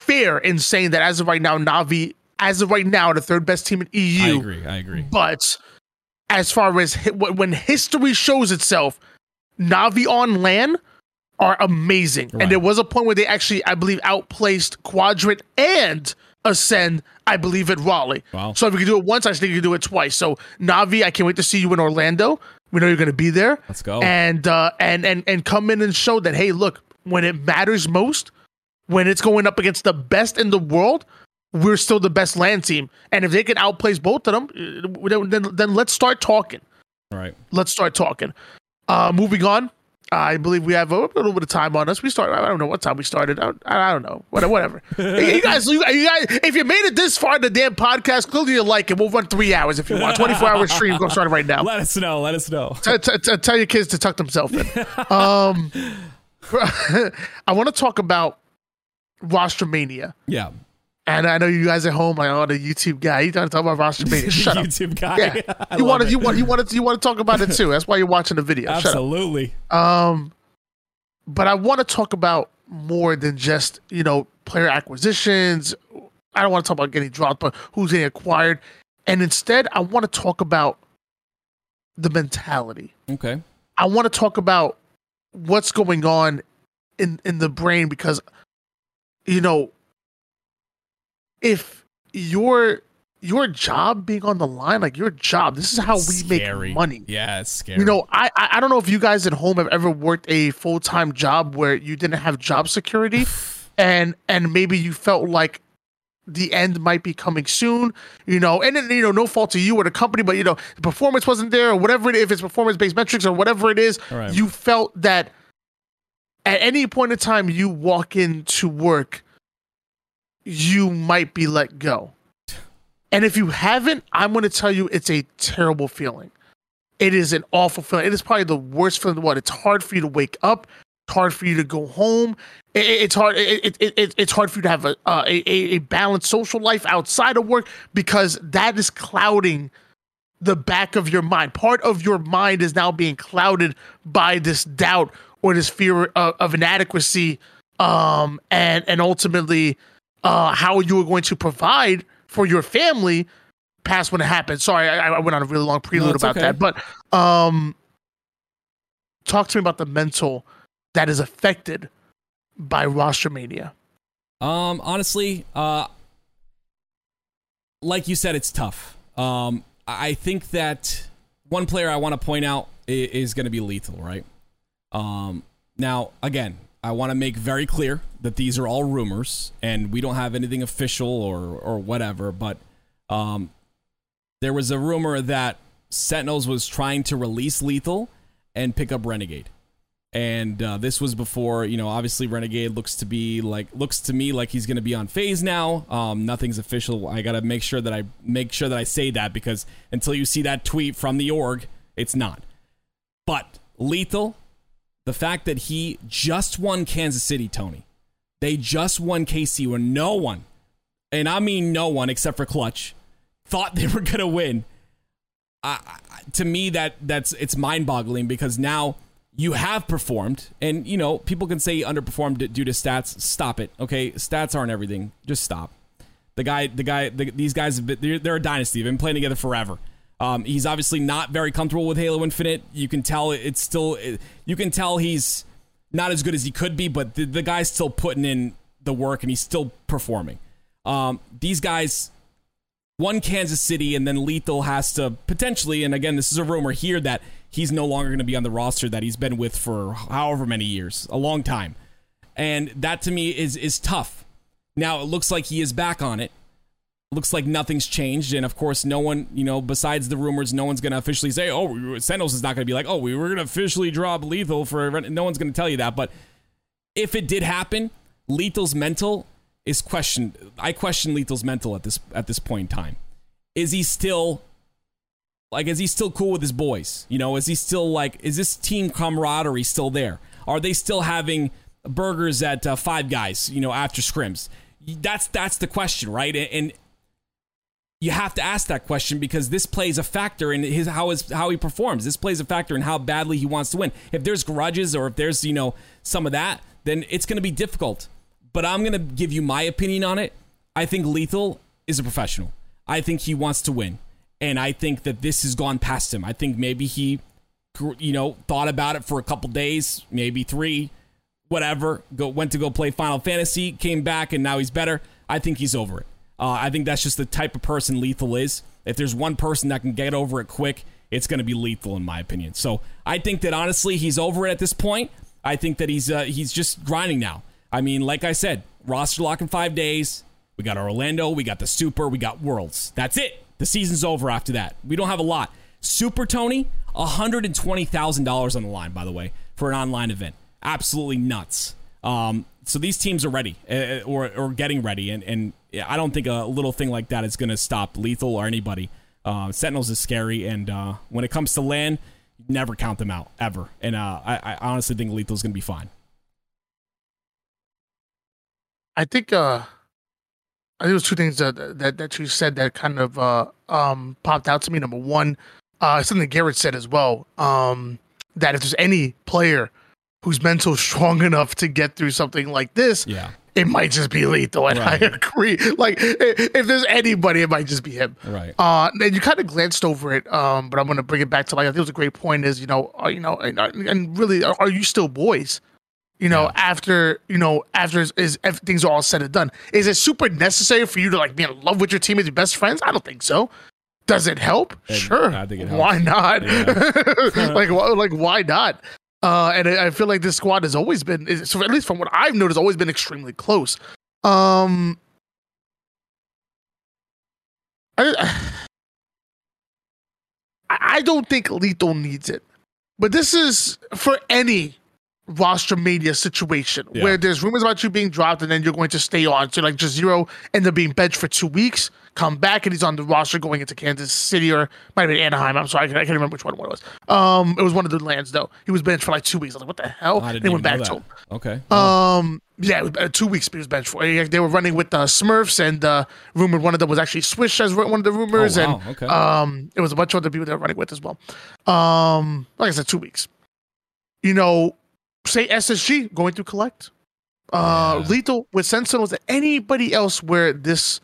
B: fair in saying that as of right now, Navi as of right now the third best team in EU.
A: I agree. I agree.
B: But as far as when history shows itself, Navi on LAN are amazing.
A: Right.
B: And there was a point where they actually, I believe, outplaced Quadrant and Ascend, I believe, at Raleigh.
A: Wow.
B: So if you can do it once, I think you can do it twice. So Navi, I can't wait to see you in Orlando. We know you're going to be there.
A: Let's go.
B: And uh, and and and come in and show that hey, look, when it matters most, when it's going up against the best in the world, we're still the best LAN team. And if they can outplace both of them, uh, then, then, then let's start talking.
A: All right.
B: Let's start talking. Uh, moving on. I believe we have a little bit of time on us. We started. I don't know what time we started. I, I don't know. Whatever. Whatever. you guys, you, guys, if you made it this far in the damn podcast, clearly you like it. We'll run three hours if you want. Twenty four hour stream. Go start it right now.
A: Let us know. Let us know.
B: T- t- t- tell your kids to tuck themselves in. Um, I want to talk about Rostermania.
A: Yeah.
B: And I know you guys at home, like, oh, the YouTube guy, you trying to talk about Rostermania. Shut up.
A: YouTube guy.
B: Yeah. You want to, you want, you want to, you want to talk about it too. That's why you're watching the video.
A: Absolutely.
B: Um, but I want to talk about more than just you know player acquisitions. I don't want to talk about getting dropped, but who's getting acquired, and instead I want to talk about the mentality.
A: Okay.
B: I want to talk about what's going on in in the brain because you know if your your job being on the line, like your job, this is how we
A: Scary.
B: make money.
A: Yeah, it's scary.
B: You know, I, I don't know if you guys at home have ever worked a full time job where you didn't have job security, and and maybe you felt like the end might be coming soon. You know, and then, you know, no fault to you or the company, but you know, the performance wasn't there or whatever it is, if it's performance based metrics or whatever it is,
A: right.
B: you felt that at any point in time you walk into work, you might be let go. And if you haven't, I'm going to tell you it's a terrible feeling. It is an awful feeling. It is probably the worst feeling in the world. It's hard for you to wake up. It's hard for you to go home. It- it- it's hard. It, it, it, it- it's hard for you to have a, uh, a a a balanced social life outside of work because that is clouding the back of your mind. Part of your mind is now being clouded by this doubt or this fear of, of inadequacy, um, and and ultimately uh, how you were going to provide for your family past when it happened. Sorry, I, I went on a really long prelude
A: it's
B: about
A: okay.
B: that, but um, talk to me about the mental that is affected by Rostermania.
A: Um, honestly, uh, like you said, it's tough. Um, I I think that one player I want to point out is, is going to be lethal, right? Um, Now, again, I want to make very clear that these are all rumors and we don't have anything official or or whatever, but um there was a rumor that Sentinels was trying to release Lethal and pick up Renegade. And uh, this was before, you know, obviously Renegade looks to be like looks to me like he's going to be on FaZe now. Um, nothing's official. I got to make sure that I make sure that I say that because until you see that tweet from the org, it's not. But Lethal, the fact that he just won Kansas City, Tony, they just won KC when no one, and I mean no one except for Clutch, thought they were going to win. To me, that that's it's mind-boggling because now you have performed, and you know people can say you underperformed due to stats. Stop it, okay? Stats aren't everything. Just stop. The guy, the guy, the, these guys, they're, they're, a dynasty. They've been playing together forever. Um, he's obviously not very comfortable with Halo Infinite. You can tell it's still, you can tell he's not as good as he could be, but the, the guy's still putting in the work and he's still performing. Um, these guys won Kansas City, and then Lethal has to potentially, and again, this is a rumor here that he's no longer going to be on the roster that he's been with for however many years, a long time. And that to me is is tough. Now it looks like he is back on it. Looks like nothing's changed, and of course, no one, you know, besides the rumors, no one's going to officially say, "Oh, Sentinels is not going to be like, oh, we were going to officially drop Lethal for." No one's going to tell you that, but if it did happen, Lethal's mental is questioned. I question Lethal's mental at this at this point in time. Is he still like, is he still cool with his boys? You know, is he still like, is this team camaraderie still there? Are they still having burgers at uh, Five Guys? You know, after scrims. That's that's the question, right? And you have to ask that question because this plays a factor in his how his how he performs. This plays a factor in how badly he wants to win. If there's grudges or if there's you know some of that, then it's going to be difficult. But I'm going to give you my opinion on it. I think Lethal is a professional. I think he wants to win and I think that this has gone past him. I think maybe he, you know, thought about it for a couple days, maybe three, whatever. Go went to go play Final Fantasy, came back, and now he's better. I think he's over it. Uh, I think that's just the type of person Lethal is. If there's one person that can get over it quick, it's going to be Lethal, in my opinion. So I think that honestly, he's over it at this point. I think that he's uh, he's just grinding now. I mean, like I said, roster lock in five days. We got Orlando, we got the Super, we got Worlds. That's it. The season's over after that. We don't have a lot. Super Tony, $120,000 on the line, by the way, for an online event. Absolutely nuts. Um, so these teams are ready uh, or, or getting ready. And, and I don't think a little thing like that is going to stop Lethal or anybody. Uh, Sentinels is scary. And uh, when it comes to LAN, never count them out, ever. And uh, I, I honestly think Lethal's going to be fine.
B: I think uh, I think there's two things that that that you said that kind of uh, um, popped out to me. Number one, uh, something Garrett said as well. Um, that if there's any player who's mental strong enough to get through something like this,
A: yeah.
B: it might just be lethal. And right. I agree. Like if there's anybody, it might just be him.
A: Right.
B: Uh, and you kind of glanced over it, um, but I'm going to bring it back to like I think it was a great point. Is you know, uh, you know, and, and really, are, are you still boys? you know, yeah. after you know, after is, is things are all said and done. Is it super necessary for you to like be in love with your teammates, your best friends? I don't think so. Does it help? And sure. I think it helps. Why not? Yeah. like, like why not? Uh, and I, I feel like this squad has always been, so at least from what I've noticed, always been extremely close. Um, I, I don't think Lethal needs it, but this is for any roster mania situation yeah. where there's rumors about you being dropped and then you're going to stay on. So like Jazero end up being benched for two weeks, come back and he's on the roster going into Kansas City or might have been Anaheim. I'm sorry, I can't, remember which one it was. Um, it was one of the lands though. He was benched for like two weeks. I was like, what the hell?
A: I
B: they went back
A: to
B: him.
A: Okay.
B: Um, yeah, was, uh, two weeks he was benched for. They were running with the uh, Smurfs and uh, rumored one of them was actually Swish as one of the rumors,
A: oh, wow.
B: and
A: okay.
B: um, it was a bunch of other people they were running with as well. Um, like I said, two weeks. You know, say SSG going through collect, uh, yeah. lethal with Sentinels, anybody else where this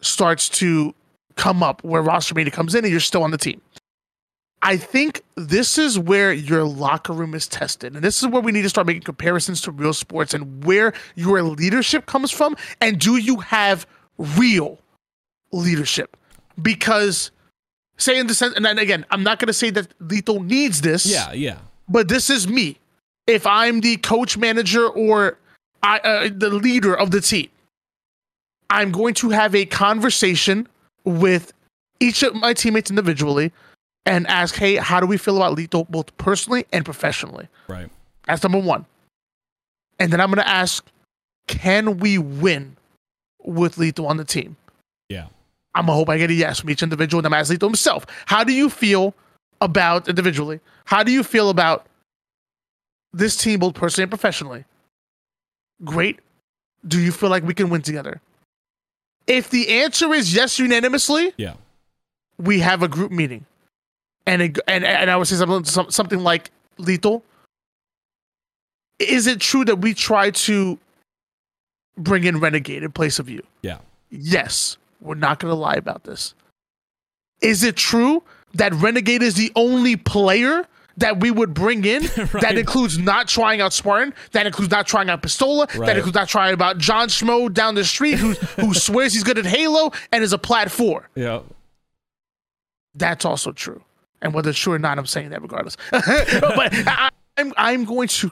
B: starts to come up, where roster media comes in and you're still on the team. I think this is where your locker room is tested. And this is where we need to start making comparisons to real sports and where your leadership comes from. And do you have real leadership? Because, say in the sense, and then again, I'm not going to say that Lethal needs this.
A: Yeah, yeah.
B: But this is me if I'm the coach manager or I, uh, the leader of the team, I'm going to have a conversation with each of my teammates individually and ask, hey, how do we feel about Lethal both personally and professionally?
A: Right.
B: That's number one. And then I'm going to ask, can we win with Lethal on the team?
A: Yeah.
B: I'm gonna hope I get a yes from each individual. And I'm asking Lethal himself, how do you feel about individually? How do you feel about this team, both personally and professionally? Great. Do you feel like we can win together? If the answer is yes unanimously,
A: Yeah.
B: we have a group meeting, and it, and and I would say something something like lethal. Is it true that we try to bring in renegade in place of you?
A: Yeah.
B: Yes, we're not going to lie about this. Is it true that renegade is the only player? That we would bring in that includes not trying out Spartan, that includes not trying out Pistola,
A: Right.
B: that includes not trying about John Schmo down the street who who swears he's good at Halo and is a plat four
A: Yeah.
B: that's also true. And whether it's true or not, I'm saying that regardless. but I, I'm I'm going to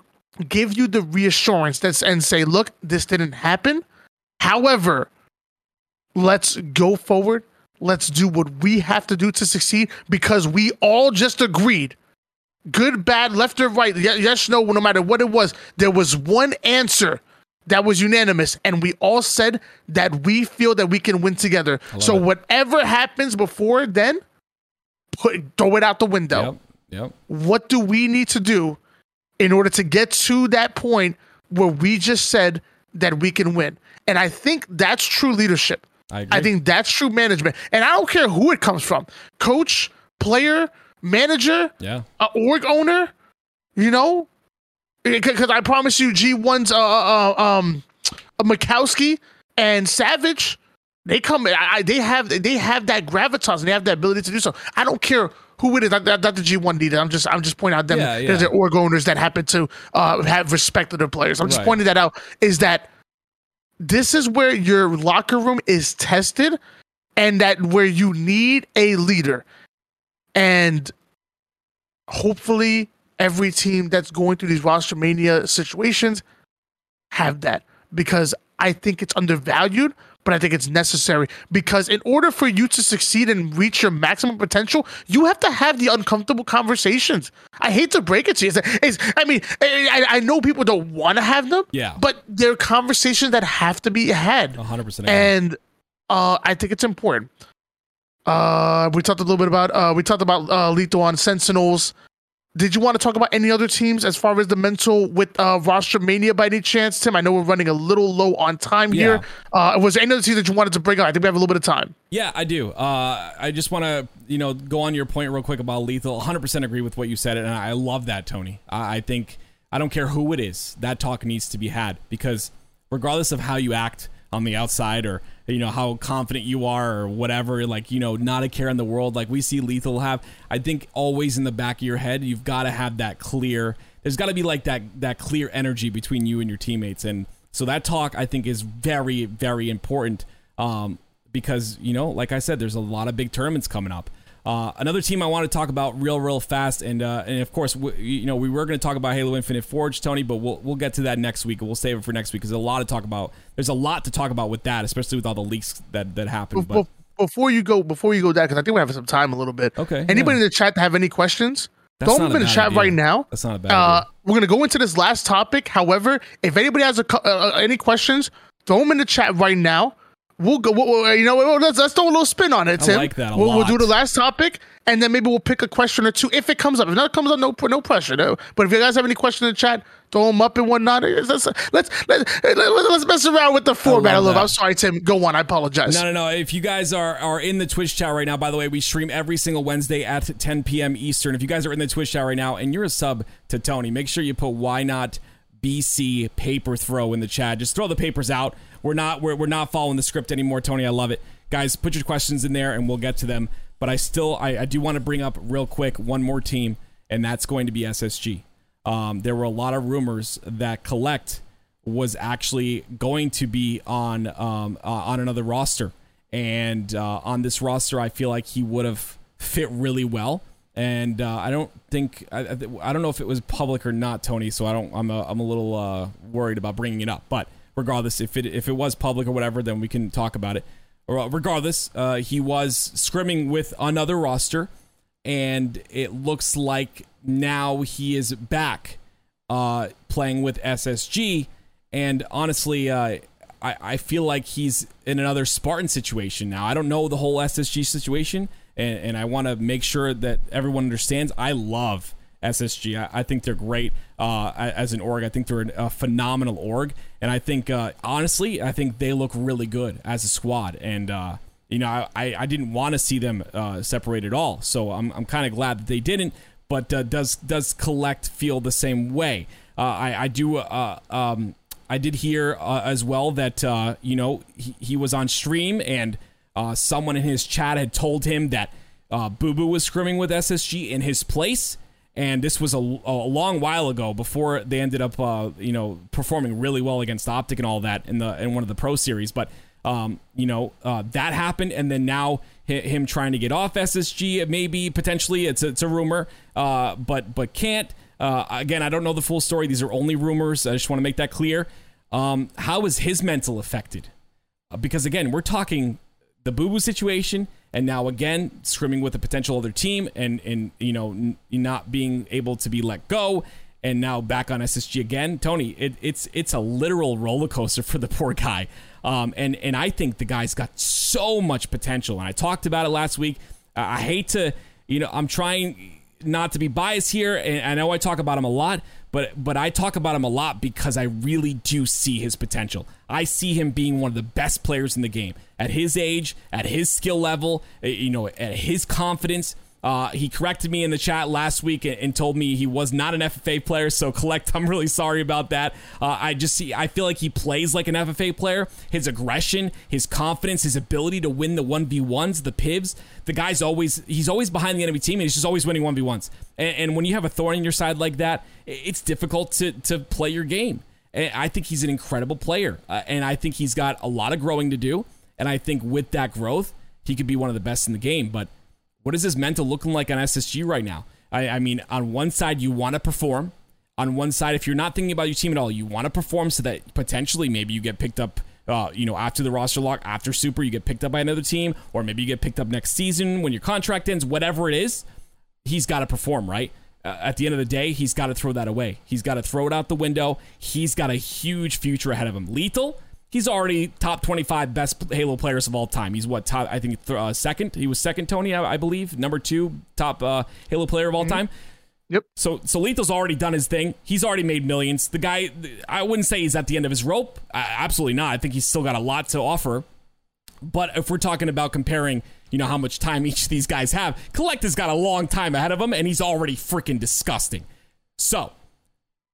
B: give you the reassurance that's and say, look, this didn't happen. However, let's go forward. Let's do what we have to do to succeed because we all just agreed. Good, bad, left or right, yes, no, no matter what it was, there was one answer that was unanimous, and we all said that we feel that we can win together. So
A: it.
B: whatever happens before then, put throw it out the window.
A: Yep. Yep.
B: What do we need to do in order to get to that point where we just said that we can win? And I think that's true leadership.
A: I agree.
B: I think that's true management. And I don't care who it comes from coach, player, manager,
A: Yeah.
B: uh, org owner, you know? Because I promise you, G1's uh, uh, um, uh, Mikowski and Savage, they come, I, I- they have they have that gravitas and they have that ability to do so. I don't care who it is. Not, not, not the G1 leader. I'm just I'm just pointing out them.
A: Yeah,
B: There's
A: yeah.
B: the org owners that happen to uh, have respect to their players. I'm just
A: Right.
B: pointing that out. Is that this is where your locker room is tested, and that where you need a leader, and hopefully every team that's going through these roster mania situations have that because I think it's undervalued, but I think it's necessary because in order for you to succeed and reach your maximum potential, you have to have the uncomfortable conversations. I hate to break it to you. It's, it's- I mean, I, I know people don't want to have them,
A: Yeah.
B: but they're conversations that have to be had.
A: 100%
B: And uh, I think it's important. Uh, we talked a little bit about uh, we talked about uh, Lethal on Sentinels. Did you want to talk about any other teams as far as the mental with uh, roster mania by any chance, Tim? I know we're running a little low on time here. Uh, was there any other teams that you wanted to bring up? I think we have a little bit of time.
A: Yeah, I do. Uh, I just want to, you know, go on your point real quick about lethal. 100% agree with what you said, and I love that, Tony. I, I think I don't care who it is, that talk needs to be had because regardless of how you act on the outside or you know how confident you are or whatever, like you know, not a care in the world, like we see lethal have. I think always in the back of your head, you've got to have that clear. There's got to be like that that clear energy between you and your teammates, and so that talk I think is very very important. Um, because you know, like I said, there's a lot of big tournaments coming up. Uh, another team I want to talk about real, real fast, and uh, and of course, we, you know, we were going to talk about Halo Infinite Forge, Tony, but we'll we'll get to that next week. We'll save it for next week because there's a lot to talk about. There's a lot to talk about with that, especially with all the leaks that that happened. But
B: before you go, before you go that, because I think we have some time a little bit.
A: Okay,
B: Anybody
A: yeah.
B: in the chat to have any questions?
A: That's
B: Throw
A: not
B: them in the chat
A: idea.
B: right now.
A: That's not a bad
B: Uh,
A: idea.
B: we're gonna go into this last topic. However, if anybody has a uh, uh, any questions, throw them in the chat right now. We'll go. We'll, you know, let's, let's throw a little spin on it,
A: I
B: Tim.
A: like that a
B: we'll, we'll do the last topic, and then maybe we'll pick a question or two if it comes up. If not comes up, no no pressure. No. But if you guys have any questions in the chat, throw them up and whatnot. Let's let's let's, let's, let's mess around with the format a little. I'm sorry, Tim. Go on. I apologize.
A: No, no, no. If you guys are, are in the Twitch chat right now, by the way, we stream every single Wednesday at 10 p.m. Eastern. If you guys are in the Twitch chat right now and you're a sub to Tony, make sure you put why not BC paper throw in the chat. Just throw the papers out. We're not we're, we're not following the script anymore, Tony. I love it. Guys, put your questions in there and we'll get to them. But I still I, I do want to bring up real quick one more team, and that's going to be SSG. Um, there were a lot of rumors that Collect was actually going to be on um, uh, on another roster, and uh, on this roster, I feel like he would have fit really well. and uh, I don't think I, I, don't know if it was public or not, Tony. So I don't. I'm a, I'm a little uh, worried about bringing it up. But regardless, if it if it was public or whatever, then we can talk about it. Uh, regardless, uh, he was scrimming with another roster, and it looks like now he is back uh, playing with SSG. And honestly, uh, I, I feel like he's in another Spartan situation now. I don't know the whole SSG situation, and, and I want to make sure that everyone understands. I love SSG. I, I think they're great uh, as an org. I think they're a phenomenal org, and I think uh, honestly, I think they look really good as a squad. And uh, you know, I, I didn't want to see them uh, separate at all, so I'm, I'm kind of glad that they didn't. But uh, does does collect feel the same way? Uh, I I do um, I did hear as well that you know he, he, was on stream and someone in his chat had told him that Boo Boo was scrimming with SSG in his place, and this was a, a long while ago before they ended up uh, you know performing really well against Optic and all that in the in one of the Pro Series, but. Um, you know uh, that happened, and then now him trying to get off SSG, maybe potentially it's a, it's a rumor, but but can't. Uh, again, I don't know the full story. These are only rumors. I just want to make that clear. Um, how is his mental affected? Uh, because again, we're talking the Boo Boo situation, and now again scrimming with a potential other team, and and you know n- not being able to be let go, and now back on SSG again. Tony, it, it's it's a literal roller coaster for the poor guy. Um, and and I think the guy's got so much potential, and I talked about it last week. I hate to, you know, I'm trying not to be biased here, and I know I talk about him a lot, but but I talk about him a lot because I really do see his potential. I see him being one of the best players in the game at his age, at his skill level, eh, you know, at his confidence. Uh, he corrected me in the chat last week and, and, told me he was not an FFA player. So, collect, I'm really sorry about that. Uh, I just see, I feel like he plays like an FFA player. His aggression, his confidence, his ability to win the 1v1s, the pivs. The guy's always, he's always behind the enemy team and he's just always winning 1v1s. And, and when you have a thorn in your side like that, it's difficult to, to play your game. And I think he's an incredible player. Uh, and I think he's got a lot of growing to do. And I think with that growth, he could be one of the best in the game. But what is his mental looking like on SSG right now? I, I mean, on one side, you want to perform. On one side, if you're not thinking about your team at all, you want to perform so that potentially maybe you get picked up uh, you know, after the roster lock, after Super, you get picked up by another team, or maybe you get picked up next season when your contract ends, whatever it is, he's got to perform, right? Uh, at the end of the day, he's got to throw that away. He's got to throw it out the window. He's got a huge future ahead of him. Lethal, he's already top 25 best Halo players of all time. He's what top? I think uh, second. He was second, Tony, I, I believe. Number two top uh, Halo player of all mm-hmm. time.
B: Yep.
A: So so Lethal's already done his thing. He's already made millions. The guy, I wouldn't say he's at the end of his rope. Uh, absolutely not. I think he's still got a lot to offer. But if we're talking about comparing, you know, how much time each of these guys have, Collect has got a long time ahead of him, and he's already freaking disgusting. So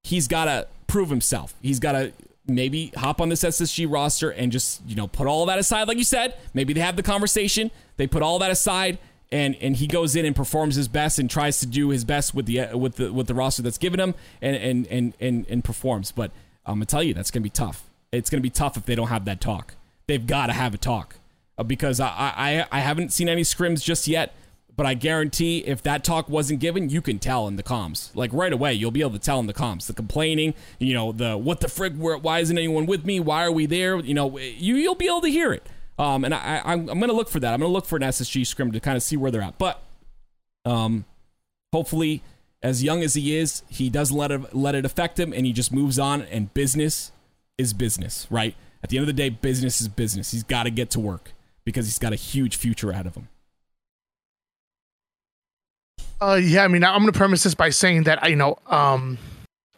A: he's got to prove himself. He's got to maybe hop on this SSG roster and just, you know, put all that aside, like you said. Maybe they have the conversation, they put all that aside, and and he goes in and performs his best and tries to do his best with the uh, with the with the roster that's given him and and and and, and performs. But I'm gonna tell you, that's gonna be tough. It's gonna be tough if they don't have that talk. They've got to have a talk uh, because I, I I haven't seen any scrims just yet but I guarantee if that talk wasn't given, you can tell in the comms. Like right away, you'll be able to tell in the comms. The complaining, you know, the what the frig, why isn't anyone with me? Why are we there? You know, you you'll be able to hear it. Um, and I, I'm, I'm going to look for that. I'm going to look for an SSG scrim to kind of see where they're at. But um, hopefully, as young as he is, he doesn't let it let it affect him, and he just moves on. And business is business, right? At the end of the day, business is business. He's got to get to work because he's got a huge future ahead of him.
B: Uh, yeah, I mean, I'm going to premise this by saying that you know, um,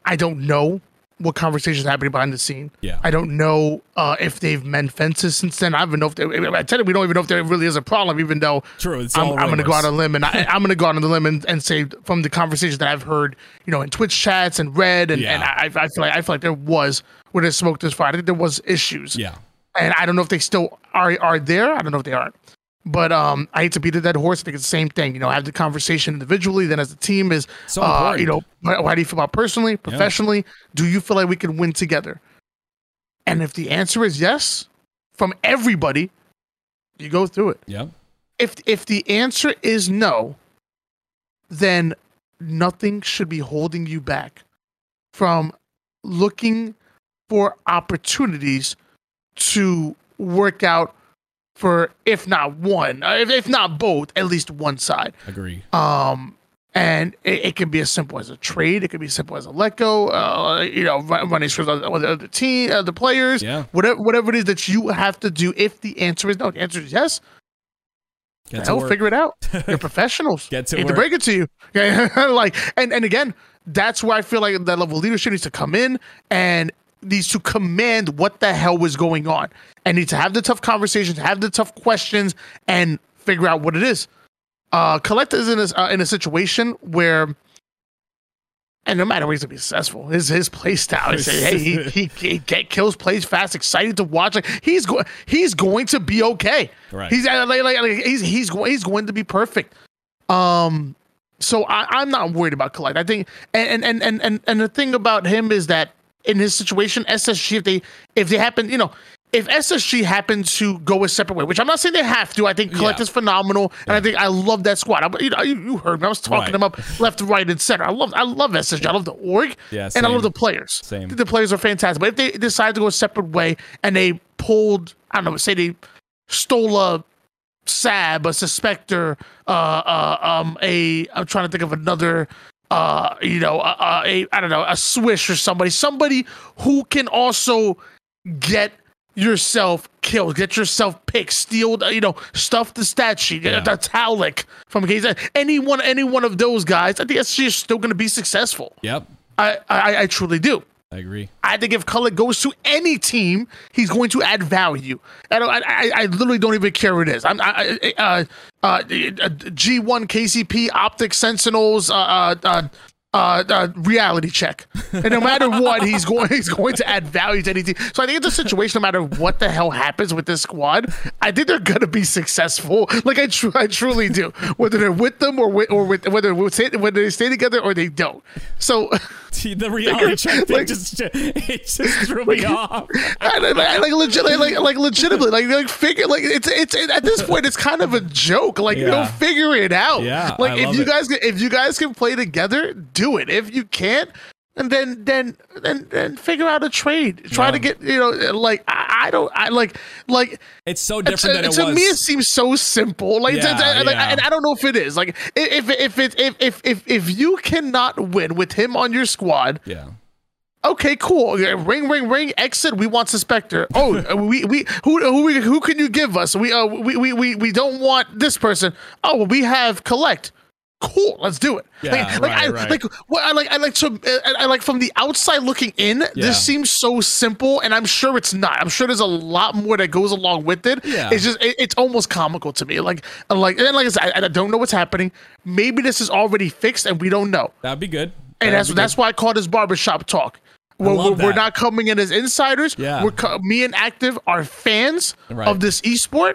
B: I don't know what conversations are happening behind the scene.
A: Yeah,
B: I don't know uh, if they've mend fences since then. I don't even know if they, I tell you, we don't even know if there really is a problem. Even though
A: true,
B: I'm, I'm going to go out on a limb and I, am going to go out on the limb and, and say from the conversations that I've heard, you know, in Twitch chats and read, and, yeah. and I, I feel like I feel like there was when it smoked this fire. I think there was issues.
A: Yeah,
B: and I don't know if they still are are there. I don't know if they are. But um, I hate to beat a dead horse. I think it's the same thing. You know, have the conversation individually. Then as a team is, so uh, you know, how do you feel about personally, professionally? Yeah. Do you feel like we can win together? And if the answer is yes, from everybody, you go through it.
A: Yeah.
B: If if the answer is no, then nothing should be holding you back from looking for opportunities to work out for if not one, uh, if, if not both, at least one side.
A: Agree.
B: Um, and it, it can be as simple as a trade. It can be as simple as a let go. Uh, you know, run- running through the, the, the team, uh, the players.
A: Yeah.
B: Whatever, whatever it is that you have to do. If the answer is no, the answer is yes.
A: Get to
B: Hell,
A: work.
B: figure it out. You're professionals.
A: Get to
B: Hate to break it to you. Like, and and again, that's where I feel like that level of leadership needs to come in and needs to command what the hell was going on, and need to have the tough conversations, have the tough questions, and figure out what it is. Uh, Kuhlect is in a uh, in a situation where. And no matter where he's gonna be successful, his his play style. He say, hey, he, he he get kills, plays fast, excited to watch. Like he's going, he's going to be okay.
A: Right.
B: He's uh, like, like, like, he's he's going he's going to be perfect. Um, so I, I'm not worried about Kuhlect. I think, and and and and and the thing about him is that in his situation, SSG if they if they happen, you know, if SSG happens to go a separate way, which I'm not saying they have to. I think Kuhlect
A: Yeah.
B: is phenomenal, and I think I love that squad. I, you know, you, you heard me. I was talking
A: Right.
B: them up left, right, and center. I love I love SSG. I love the org,
A: Yeah,
B: and I love the players.
A: Same.
B: The players are fantastic. But if they decide to go a separate way and they pulled, I don't know, say they stole a Sab, a Suspector, uh, uh, um, a I'm trying to think of another, uh, you know, uh, uh, don't know, a Swish or somebody, somebody who can also get yourself killed, get yourself picked, steal, uh, you know, stuff the stat sheet,
A: Yeah.
B: the Talik from KZ. Any one, any one of those guys, I think she's still going to be successful.
A: Yep.
B: I, I, I truly do.
A: I agree.
B: I think if Cullen goes to any team, he's going to add value. I don't. I, I, I literally don't even care who it is. I'm. I, I- uh, uh, G1 KCP Optic Sentinels. Uh, uh, uh, uh, uh, reality check, and no matter what, he's going he's going to add value to any team. So I think it's a situation. No matter what the hell happens with this squad, I think they're gonna be successful. Like I, tr- I truly do. Whether they're with them or with, or with whether whether they stay together or they don't. So
A: The reality check thing
B: like-
A: just it just threw me off.
B: I, I, I, like legit, like, like like legitimately, like like figure, like it's it's it, at this point, it's kind of a joke. Like you know, figure it out.
A: Yeah,
B: like
A: I
B: if you
A: it.
B: guys can- if you guys can play together, do it. If you can't, and then then then then figure out a trade. Try to get you know, like I, I don't, I like like
A: It's so different than it
B: to me, it seems so simple. Like,
A: Yeah,
B: to- to- like,
A: yeah.
B: and I don't know if it is. Like, if if it if if if if you cannot win with him on your squad,
A: yeah.
B: Okay, cool. Ring, ring, ring. Exit. We want Suspector. Oh, uh, we, we, who, who, who can you give us? We, uh, we, we, we, we don't want this person. Oh, we have Kuhlect. Cool. Let's do it.
A: Yeah,
B: like, like,
A: right,
B: I,
A: right.
B: like, what I like, I like to, uh, I, I like from the outside looking in.
A: Yeah.
B: This seems so simple, and I'm sure it's not. I'm sure there's a lot more that goes along with it.
A: Yeah.
B: It's just, it, it's almost comical to me. Like, like, and like I said, I, I don't know what's happening. Maybe this is already fixed, and we don't know
A: That'd be good.
B: and
A: That'd
B: that's that's why I call this barbershop talk. We're, we're, we're not coming in as insiders.
A: Yeah.
B: We're co- me and Active are fans
A: Right.
B: of this esport,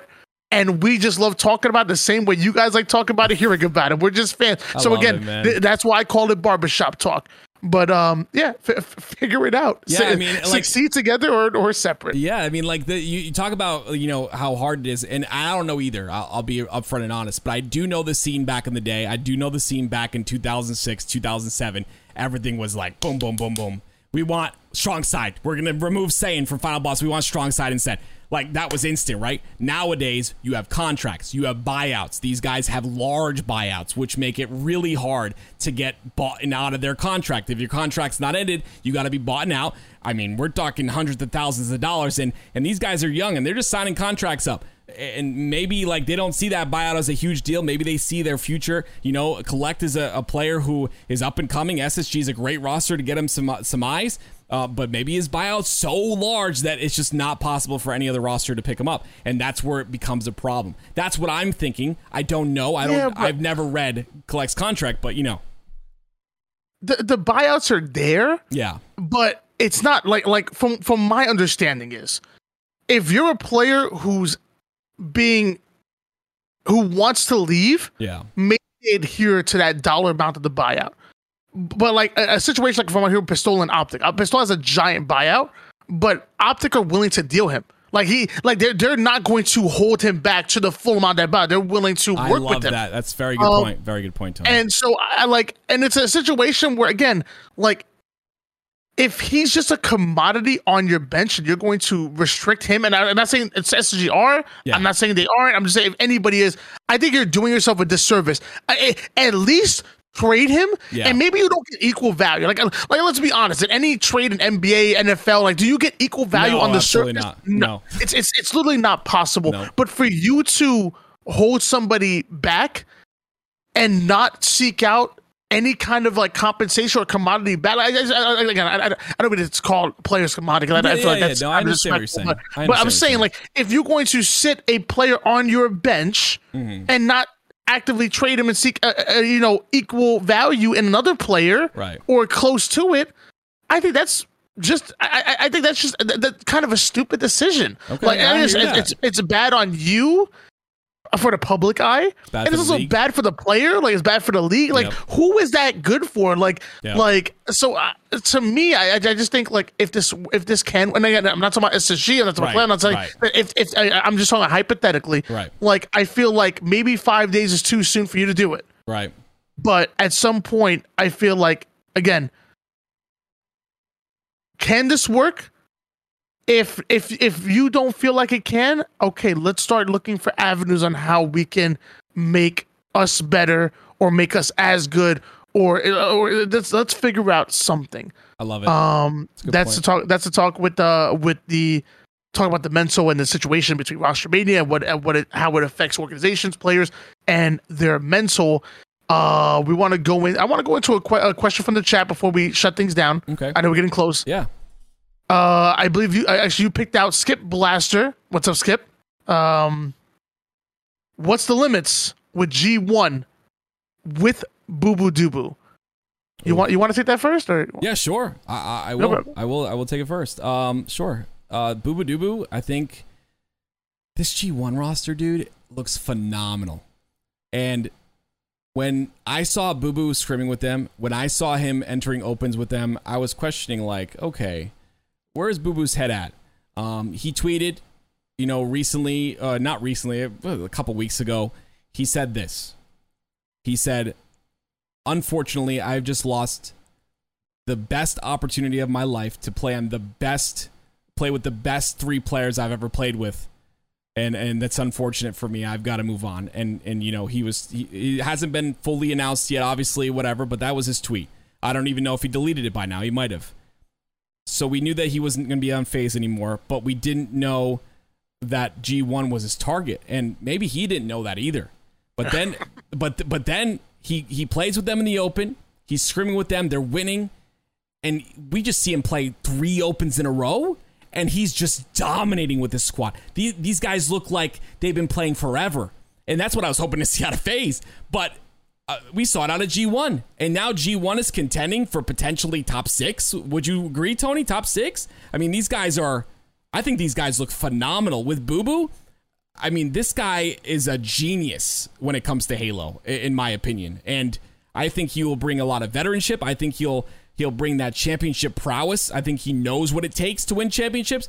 B: and we just love talking about it the same way you guys like talking about it, hearing about it. We're just fans. so again,
A: it,
B: th- that's why I call it barbershop talk. But um, yeah, f- f- figure it out.
A: Yeah,
B: Su-
A: I mean, like-
B: succeed together or or separate.
A: Yeah, I mean, like the you, you talk about you know how hard it is, and I don't know either. I'll, I'll be upfront and honest, but I do know the scene back in the day. I do know the scene back in 2006, 2007. Everything was like boom, boom, boom, boom. We want StrongSide. We're gonna remove Saiyan from Final Boss. We want StrongSide instead. Like that was instant, right? Nowadays, you have contracts, you have buyouts. These guys have large buyouts, which make it really hard to get bought out of their contract. If your contract's not ended, you got to be bought out. I mean, we're talking hundreds of thousands of dollars, and and these guys are young and they're just signing contracts up. And maybe like they don't see that buyout as a huge deal. Maybe they see their future. You know, Kuhlect is a, a player who is up and coming. SSG is a great roster to get him some some eyes. Uh, but maybe his buyout's so large that it's just not possible for any other roster to pick him up, and that's where it becomes a problem. That's what I'm thinking. I don't know. I don't.
B: Yeah,
A: I've never read Kuhlect's contract, but you know,
B: The the buyouts are there.
A: yeah,
B: but it's not like like from from my understanding is if you're a player who's being who wants to leave
A: yeah,
B: maybe adhere to that dollar amount of the buyout but like a, a situation like from here Pistola and optic uh, Pistola has a giant buyout but optic are willing to deal him Like he, like they're they're not going to hold him back to the full amount that buy. They're willing to
A: I
B: work
A: love
B: with him.
A: that. That's very good
B: Um,
A: point. Very good point, Tony.
B: And so I like, and it's a situation where again, like, if he's just a commodity on your bench and you're going to restrict him, and I, I'm not saying it's SGR,
A: Yeah.
B: I'm not saying they aren't. I'm just saying if anybody is, I think you're doing yourself a disservice. I- I- at least trade him,
A: Yeah.
B: and maybe you don't get equal value. Like, like let's be honest, in any trade in NBA, NFL, like, do you get equal value
A: No,
B: on the surface?
A: not. No.
B: it's it's it's literally not possible.
A: No.
B: But for you to hold somebody back and not seek out any kind of like compensation or commodity battle. I, I, I, again, I, I, I don't know what it's called players commodity. I, I
A: Yeah,
B: feel like that's
A: yeah. No, I understand what you're saying.
B: But,
A: I
B: but I'm
A: understand
B: saying like if you're going to sit a player on your bench
A: Mm-hmm.
B: and not actively trade him and seek uh, uh, you know equal value in another player
A: Right.
B: or close to it, I think that's just I, I think that's just that, that's kind of a stupid decision.
A: Okay,
B: like
A: I
B: just, it's, it's it's bad on you for the public eye,
A: bad
B: and it's also
A: league.
B: bad for the player. Like it's bad for the league. Like
A: Yep.
B: who is that good for? Like
A: Yeah.
B: like so uh, to me, I I just think like if this if this can and again I'm not talking about SSG, I'm not talking
A: Right,
B: about play, I'm saying
A: right.
B: if if I, I'm just talking hypothetically,
A: Right.
B: Like I feel like maybe five days is too soon for you to do it
A: right.
B: but at some point i feel like again can this work if if if you don't feel like it can okay let's start looking for avenues on how we can make us better or make us as good or or let's let's figure out something
A: I love it.
B: um that's the talk that's the talk with the with the talk about the mental and the situation between roster mania and what and what it how it affects organizations players and their mental uh we want to go in i want to go into a, que- a question from the chat before we shut things down
A: okay.
B: i know we're getting close
A: Yeah.
B: Uh i believe you actually you picked out skip blaster what's up skip um what's the limits with g1 with boo boo doo boo you want you want to take that first or
A: Yeah, sure. I, I, I will.
B: problem.
A: I will. I will take it first. Um, sure. Uh, Boo Boo Doo Boo. I think this G1 roster, dude, looks phenomenal. And when I saw Boo Boo scrimming with them, when I saw him entering opens with them, I was questioning, like, okay, where is Boo Boo's head at? Um, he tweeted, you know, recently, uh, not recently, a couple weeks ago, he said this. He said, unfortunately, I've just lost the best opportunity of my life to play on the best play with the best three players I've ever played with. And and that's unfortunate for me. I've got to move on. And and you know, he was he, he hasn't been fully announced yet obviously whatever, but that was his tweet. I don't even know if he deleted it by now. He might have. So we knew that he wasn't going to be on FaZe anymore, but we didn't know that G1 was his target. And maybe he didn't know that either. But then but but then he he plays with them in the open. He's screaming with them. They're winning and we just see him play three opens in a row and he's just dominating with this squad these, these guys look like they've been playing forever and that's what i was hoping to see out of FaZe but uh, we saw it out of g1 and now g1 is contending for potentially top six would you agree tony top six i mean these guys are i think these guys look phenomenal with boo boo I mean, this guy is a genius when it comes to Halo, in my opinion. And I think he will bring a lot of veteranship. I think he'll he'll bring that championship prowess. I think he knows what it takes to win championships.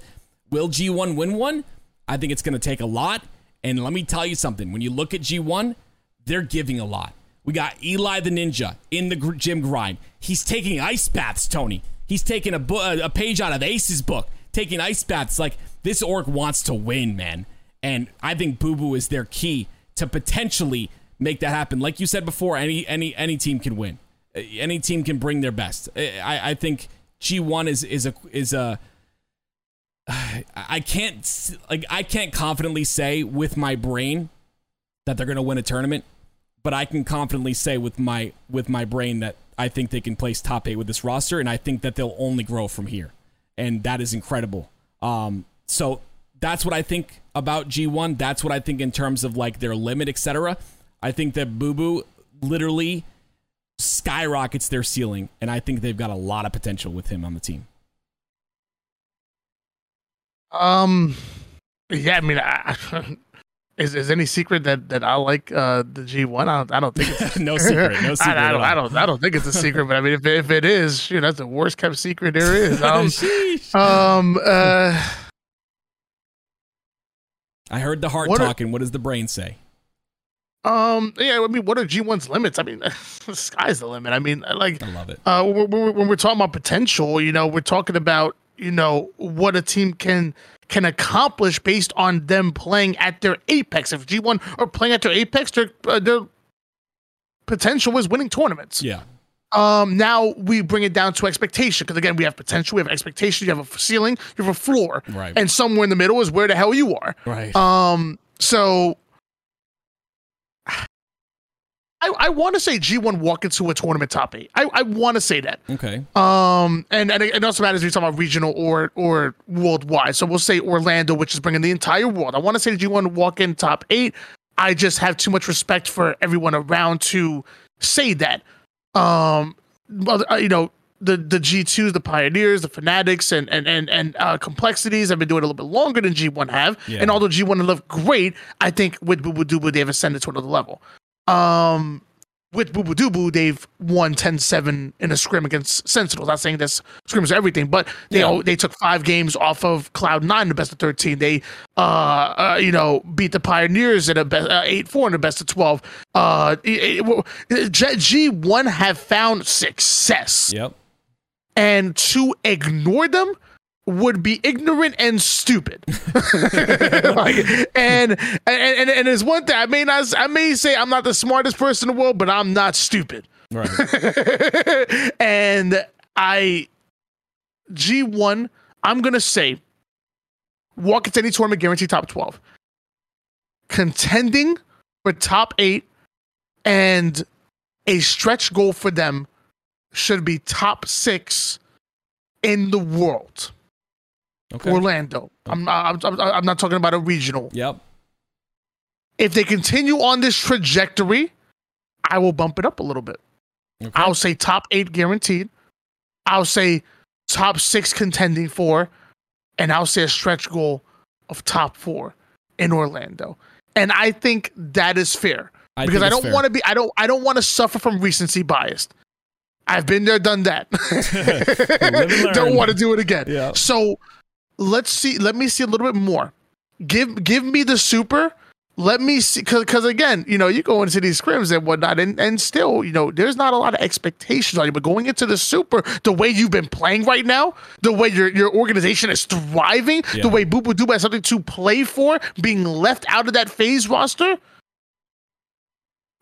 A: Will G1 win one? I think it's going to take a lot. And let me tell you something. When you look at G1, they're giving a lot. We got Eli the Ninja in the gym grind. He's taking ice baths, Tony. He's taking a, bu- a page out of Ace's book, taking ice baths. Like, this orc wants to win, man. And I think Boo Boo is their key to potentially make that happen. Like you said before, any any any team can win. Any team can bring their best. I, I think G1 is is a is a I can't like I can't confidently say with my brain that they're going to win a tournament, but I can confidently say with my with my brain that I think they can place top 8 with this roster and I think that they'll only grow from here. And that is incredible. Um so that's what I think about G1. That's what I think in terms of like their limit, etc. I think that Boo Boo literally skyrockets their ceiling and I think they've got a lot of potential with him on the team.
B: Um, yeah, I mean, I, is is any secret that that I like uh the G one? I don't, I don't think it's
A: no secret. No secret.
B: I, I don't. I don't, I don't think it's a secret. But I mean, if if it is, shoot, that's the worst kept secret there is. Um, um, uh,
A: I heard the heart
B: What are-
A: talking. what does the brain say?
B: Um, yeah, I mean, what are G1's limits? I mean, the sky's the limit. I mean, like,
A: I love it.
B: uh, when we're, when we're talking about potential, you know, we're talking about, you know, what a team can can accomplish based on them playing at their apex. If G1 are playing at their apex, their uh, their potential is winning tournaments.
A: Yeah.
B: Um, now we bring it down to expectation because again, we have potential, we have expectation, you have a ceiling, you have a floor,
A: Right.
B: and somewhere in the middle is where the hell you are.
A: Right.
B: Um, so I, I want to say G1 walk into a tournament top eight. I, I want to say that.
A: okay.
B: Um, and, and it also matters if you're talking about regional or or worldwide. So we'll say Orlando, which is bringing the entire world. I want to say G1 walk in top eight. I just have too much respect for everyone around to say that. Um, uh, you know, the the G2s, the Pioneers, the Fnatics, and and and and uh, complexities have been doing it a little bit longer than G1 have.
A: Yeah.
B: And although G1 look great, I think with Boo Boo Doo they've ascended to another level. Um, with Boo Boo Doo Boo, they've won 10-7 in a scrim against Sentinels. Not saying that's scrims are everything, but they
A: Yeah.
B: all, they took five games off of Cloud Nine, the best of thirteen. They uh, uh you know beat the Pioneers in a best uh, eight four in the best of twelve. Uh, G one have found success
A: Yep.
B: and to ignore them would be ignorant and stupid. like, and, and and and there's one thing I may not I may say I'm not the smartest person in the world, but I'm not stupid.
A: Right.
B: and I G1, I'm gonna say walk into any tournament guarantee top 12. Contending for top eight and a stretch goal for them should be top six in the world.
A: Okay.
B: Orlando. I'm not, I'm, I'm not talking about a regional.
A: Yep.
B: If they continue on this trajectory, I will bump it up a little bit.
A: Okay.
B: I'll say top eight guaranteed. I'll say top six contending for, and I'll say a stretch goal of top four in Orlando. And I think that is fair
A: I
B: because I don't want to be. I don't. I don't want to suffer from recency bias. I've been there, done that.
A: Live and learn.
B: don't want to do it again.
A: Yeah.
B: So let's see. Let me see a little bit more. Give give me the super. Let me see, because again, you know, you go into these scrims and whatnot, and, and still, you know, there's not a lot of expectations on you. But going into the super, the way you've been playing right now, the way your your organization is thriving,
A: Yeah.
B: the way Boo Boo Doo has something to play for, being left out of that FaZe roster,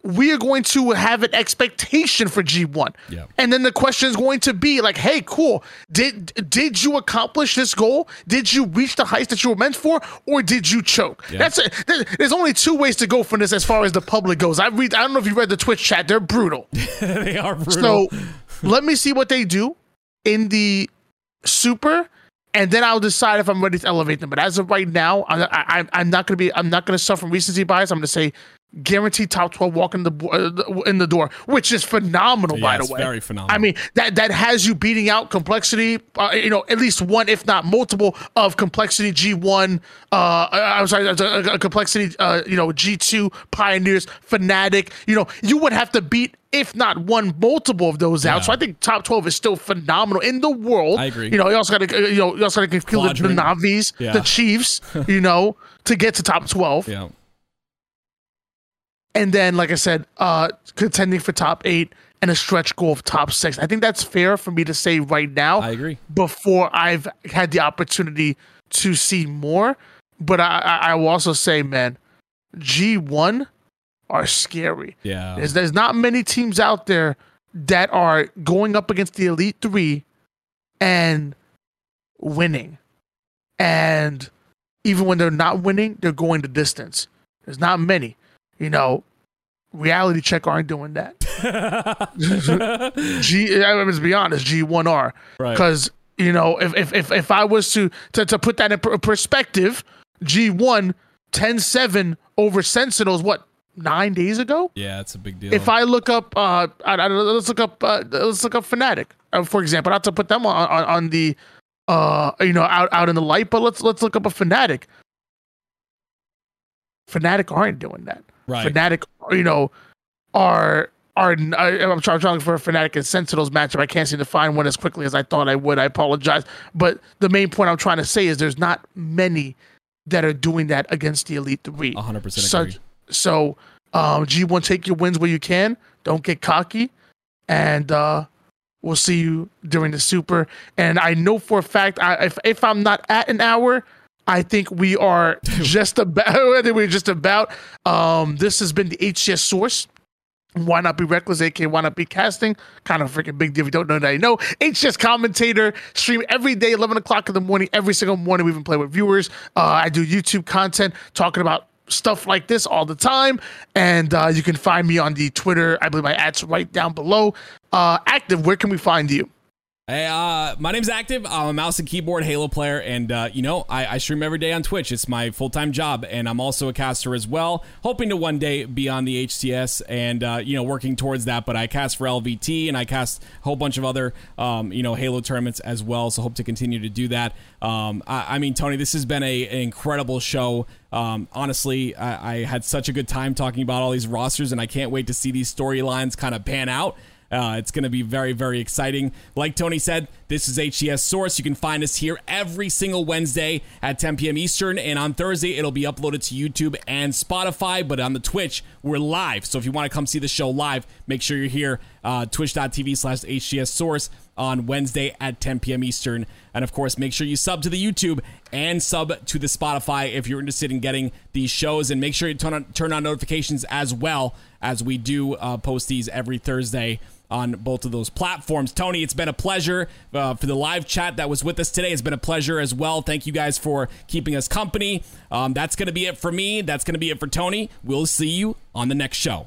B: we are going to have an expectation for G1.
A: Yeah.
B: And then the question is going to be like, hey, cool. Did did you accomplish this goal? Did you reach the heights that you were meant for, or did you choke?
A: Yeah.
B: That's it. There's only two ways to go from this as far as the public goes. I read. I don't know if you read the Twitch chat. They're brutal.
A: they are brutal.
B: So let me see what they do in the super, and then I'll decide if I'm ready to elevate them. But as of right now, I, I, I'm not going to be. I'm not going to suffer from recency bias. I'm going to say guaranteed top 12 walk in the uh, in the door, which is phenomenal.
A: Yeah,
B: by the
A: it's
B: way,
A: very phenomenal.
B: I mean that that has you beating out complexity. Uh, you know, at least one, if not multiple, of complexity G1. Uh, I'm sorry, uh, uh, complexity. Uh, you know, G2 pioneers, Fnatic. You know, you would have to beat. If not one, multiple of those out.
A: Yeah.
B: So I think top twelve is still phenomenal in the world.
A: I agree.
B: You know, you also got to, you know, you also got to include the, the Navis,
A: Yeah.
B: the Chiefs. You know, to get to top twelve.
A: yeah.
B: And then, like I said, uh, contending for top eight and a stretch goal of top six. I think that's fair for me to say right now.
A: I agree.
B: Before I've had the opportunity to see more, but I, I, I will also say, man, G one are scary.
A: Yeah.
B: There's, there's not many teams out there that are going up against the elite three and winning, and even when they're not winning, they're going the distance. There's not many. You know, reality check aren't doing that. G, I mean, let's be honest, G1R.
A: Right.
B: Because, you know, if, if, if, if I was to, to, to put that in per- perspective, G1 10 7 over Sentinels, what, nine days ago?
A: yeah, it's a big deal.
B: If I look up, uh, I, I, let's look up, uh, let's look up Fnatic, uh, for example, not to put them on, on, on the, uh, you know, out, out in the light, but let's, let's look up a Fnatic. Fnatic aren't doing that.
A: Right.
B: Fnatic, you know, are are I- I'm trying, trying for a Fnatic and Sentinels matchup. I can't seem to find one as quickly as I thought I would. I apologize, but the main point I'm trying to say is there's not many that are doing that against the Elite Three.
A: 100%
B: So,
A: agree.
B: so um, G1, take your wins where you can. Don't get cocky, and uh, we'll see you during the Super. And I know for a fact, I, if if I'm not at an hour. I think we are just about. I think we're just about. Um, this has been the HCS source. Why not be reckless? AK, why not be casting? Kind of freaking big deal. If you don't know that, you know. HCS commentator, stream every day, 11 o'clock in the morning, every single morning. We even play with viewers. Uh, I do YouTube content talking about stuff like this all the time. And uh, you can find me on the Twitter. I believe my ad's right down below. Uh, active, where can we find you?
A: Hey, uh, my name's Active. I'm a mouse and keyboard Halo player, and uh, you know I, I stream every day on Twitch. It's my full time job, and I'm also a caster as well. Hoping to one day be on the HCS, and uh, you know working towards that. But I cast for LVT, and I cast a whole bunch of other um, you know Halo tournaments as well. So hope to continue to do that. Um, I, I mean, Tony, this has been a, an incredible show. Um, honestly, I, I had such a good time talking about all these rosters, and I can't wait to see these storylines kind of pan out. Uh, it's going to be very, very exciting. Like Tony said, this is HCS Source. You can find us here every single Wednesday at 10 p.m. Eastern, and on Thursday it'll be uploaded to YouTube and Spotify. But on the Twitch, we're live. So if you want to come see the show live, make sure you're here. Uh, Twitch.tv slash HCS Source on Wednesday at 10 p.m. Eastern. And of course, make sure you sub to the YouTube and sub to the Spotify if you're interested in getting these shows. And make sure you turn on, turn on notifications as well as we do uh, post these every Thursday on both of those platforms. Tony, it's been a pleasure uh, for the live chat that was with us today. It's been a pleasure as well. Thank you guys for keeping us company. Um, that's going to be it for me. That's going to be it for Tony. We'll see you on the next show.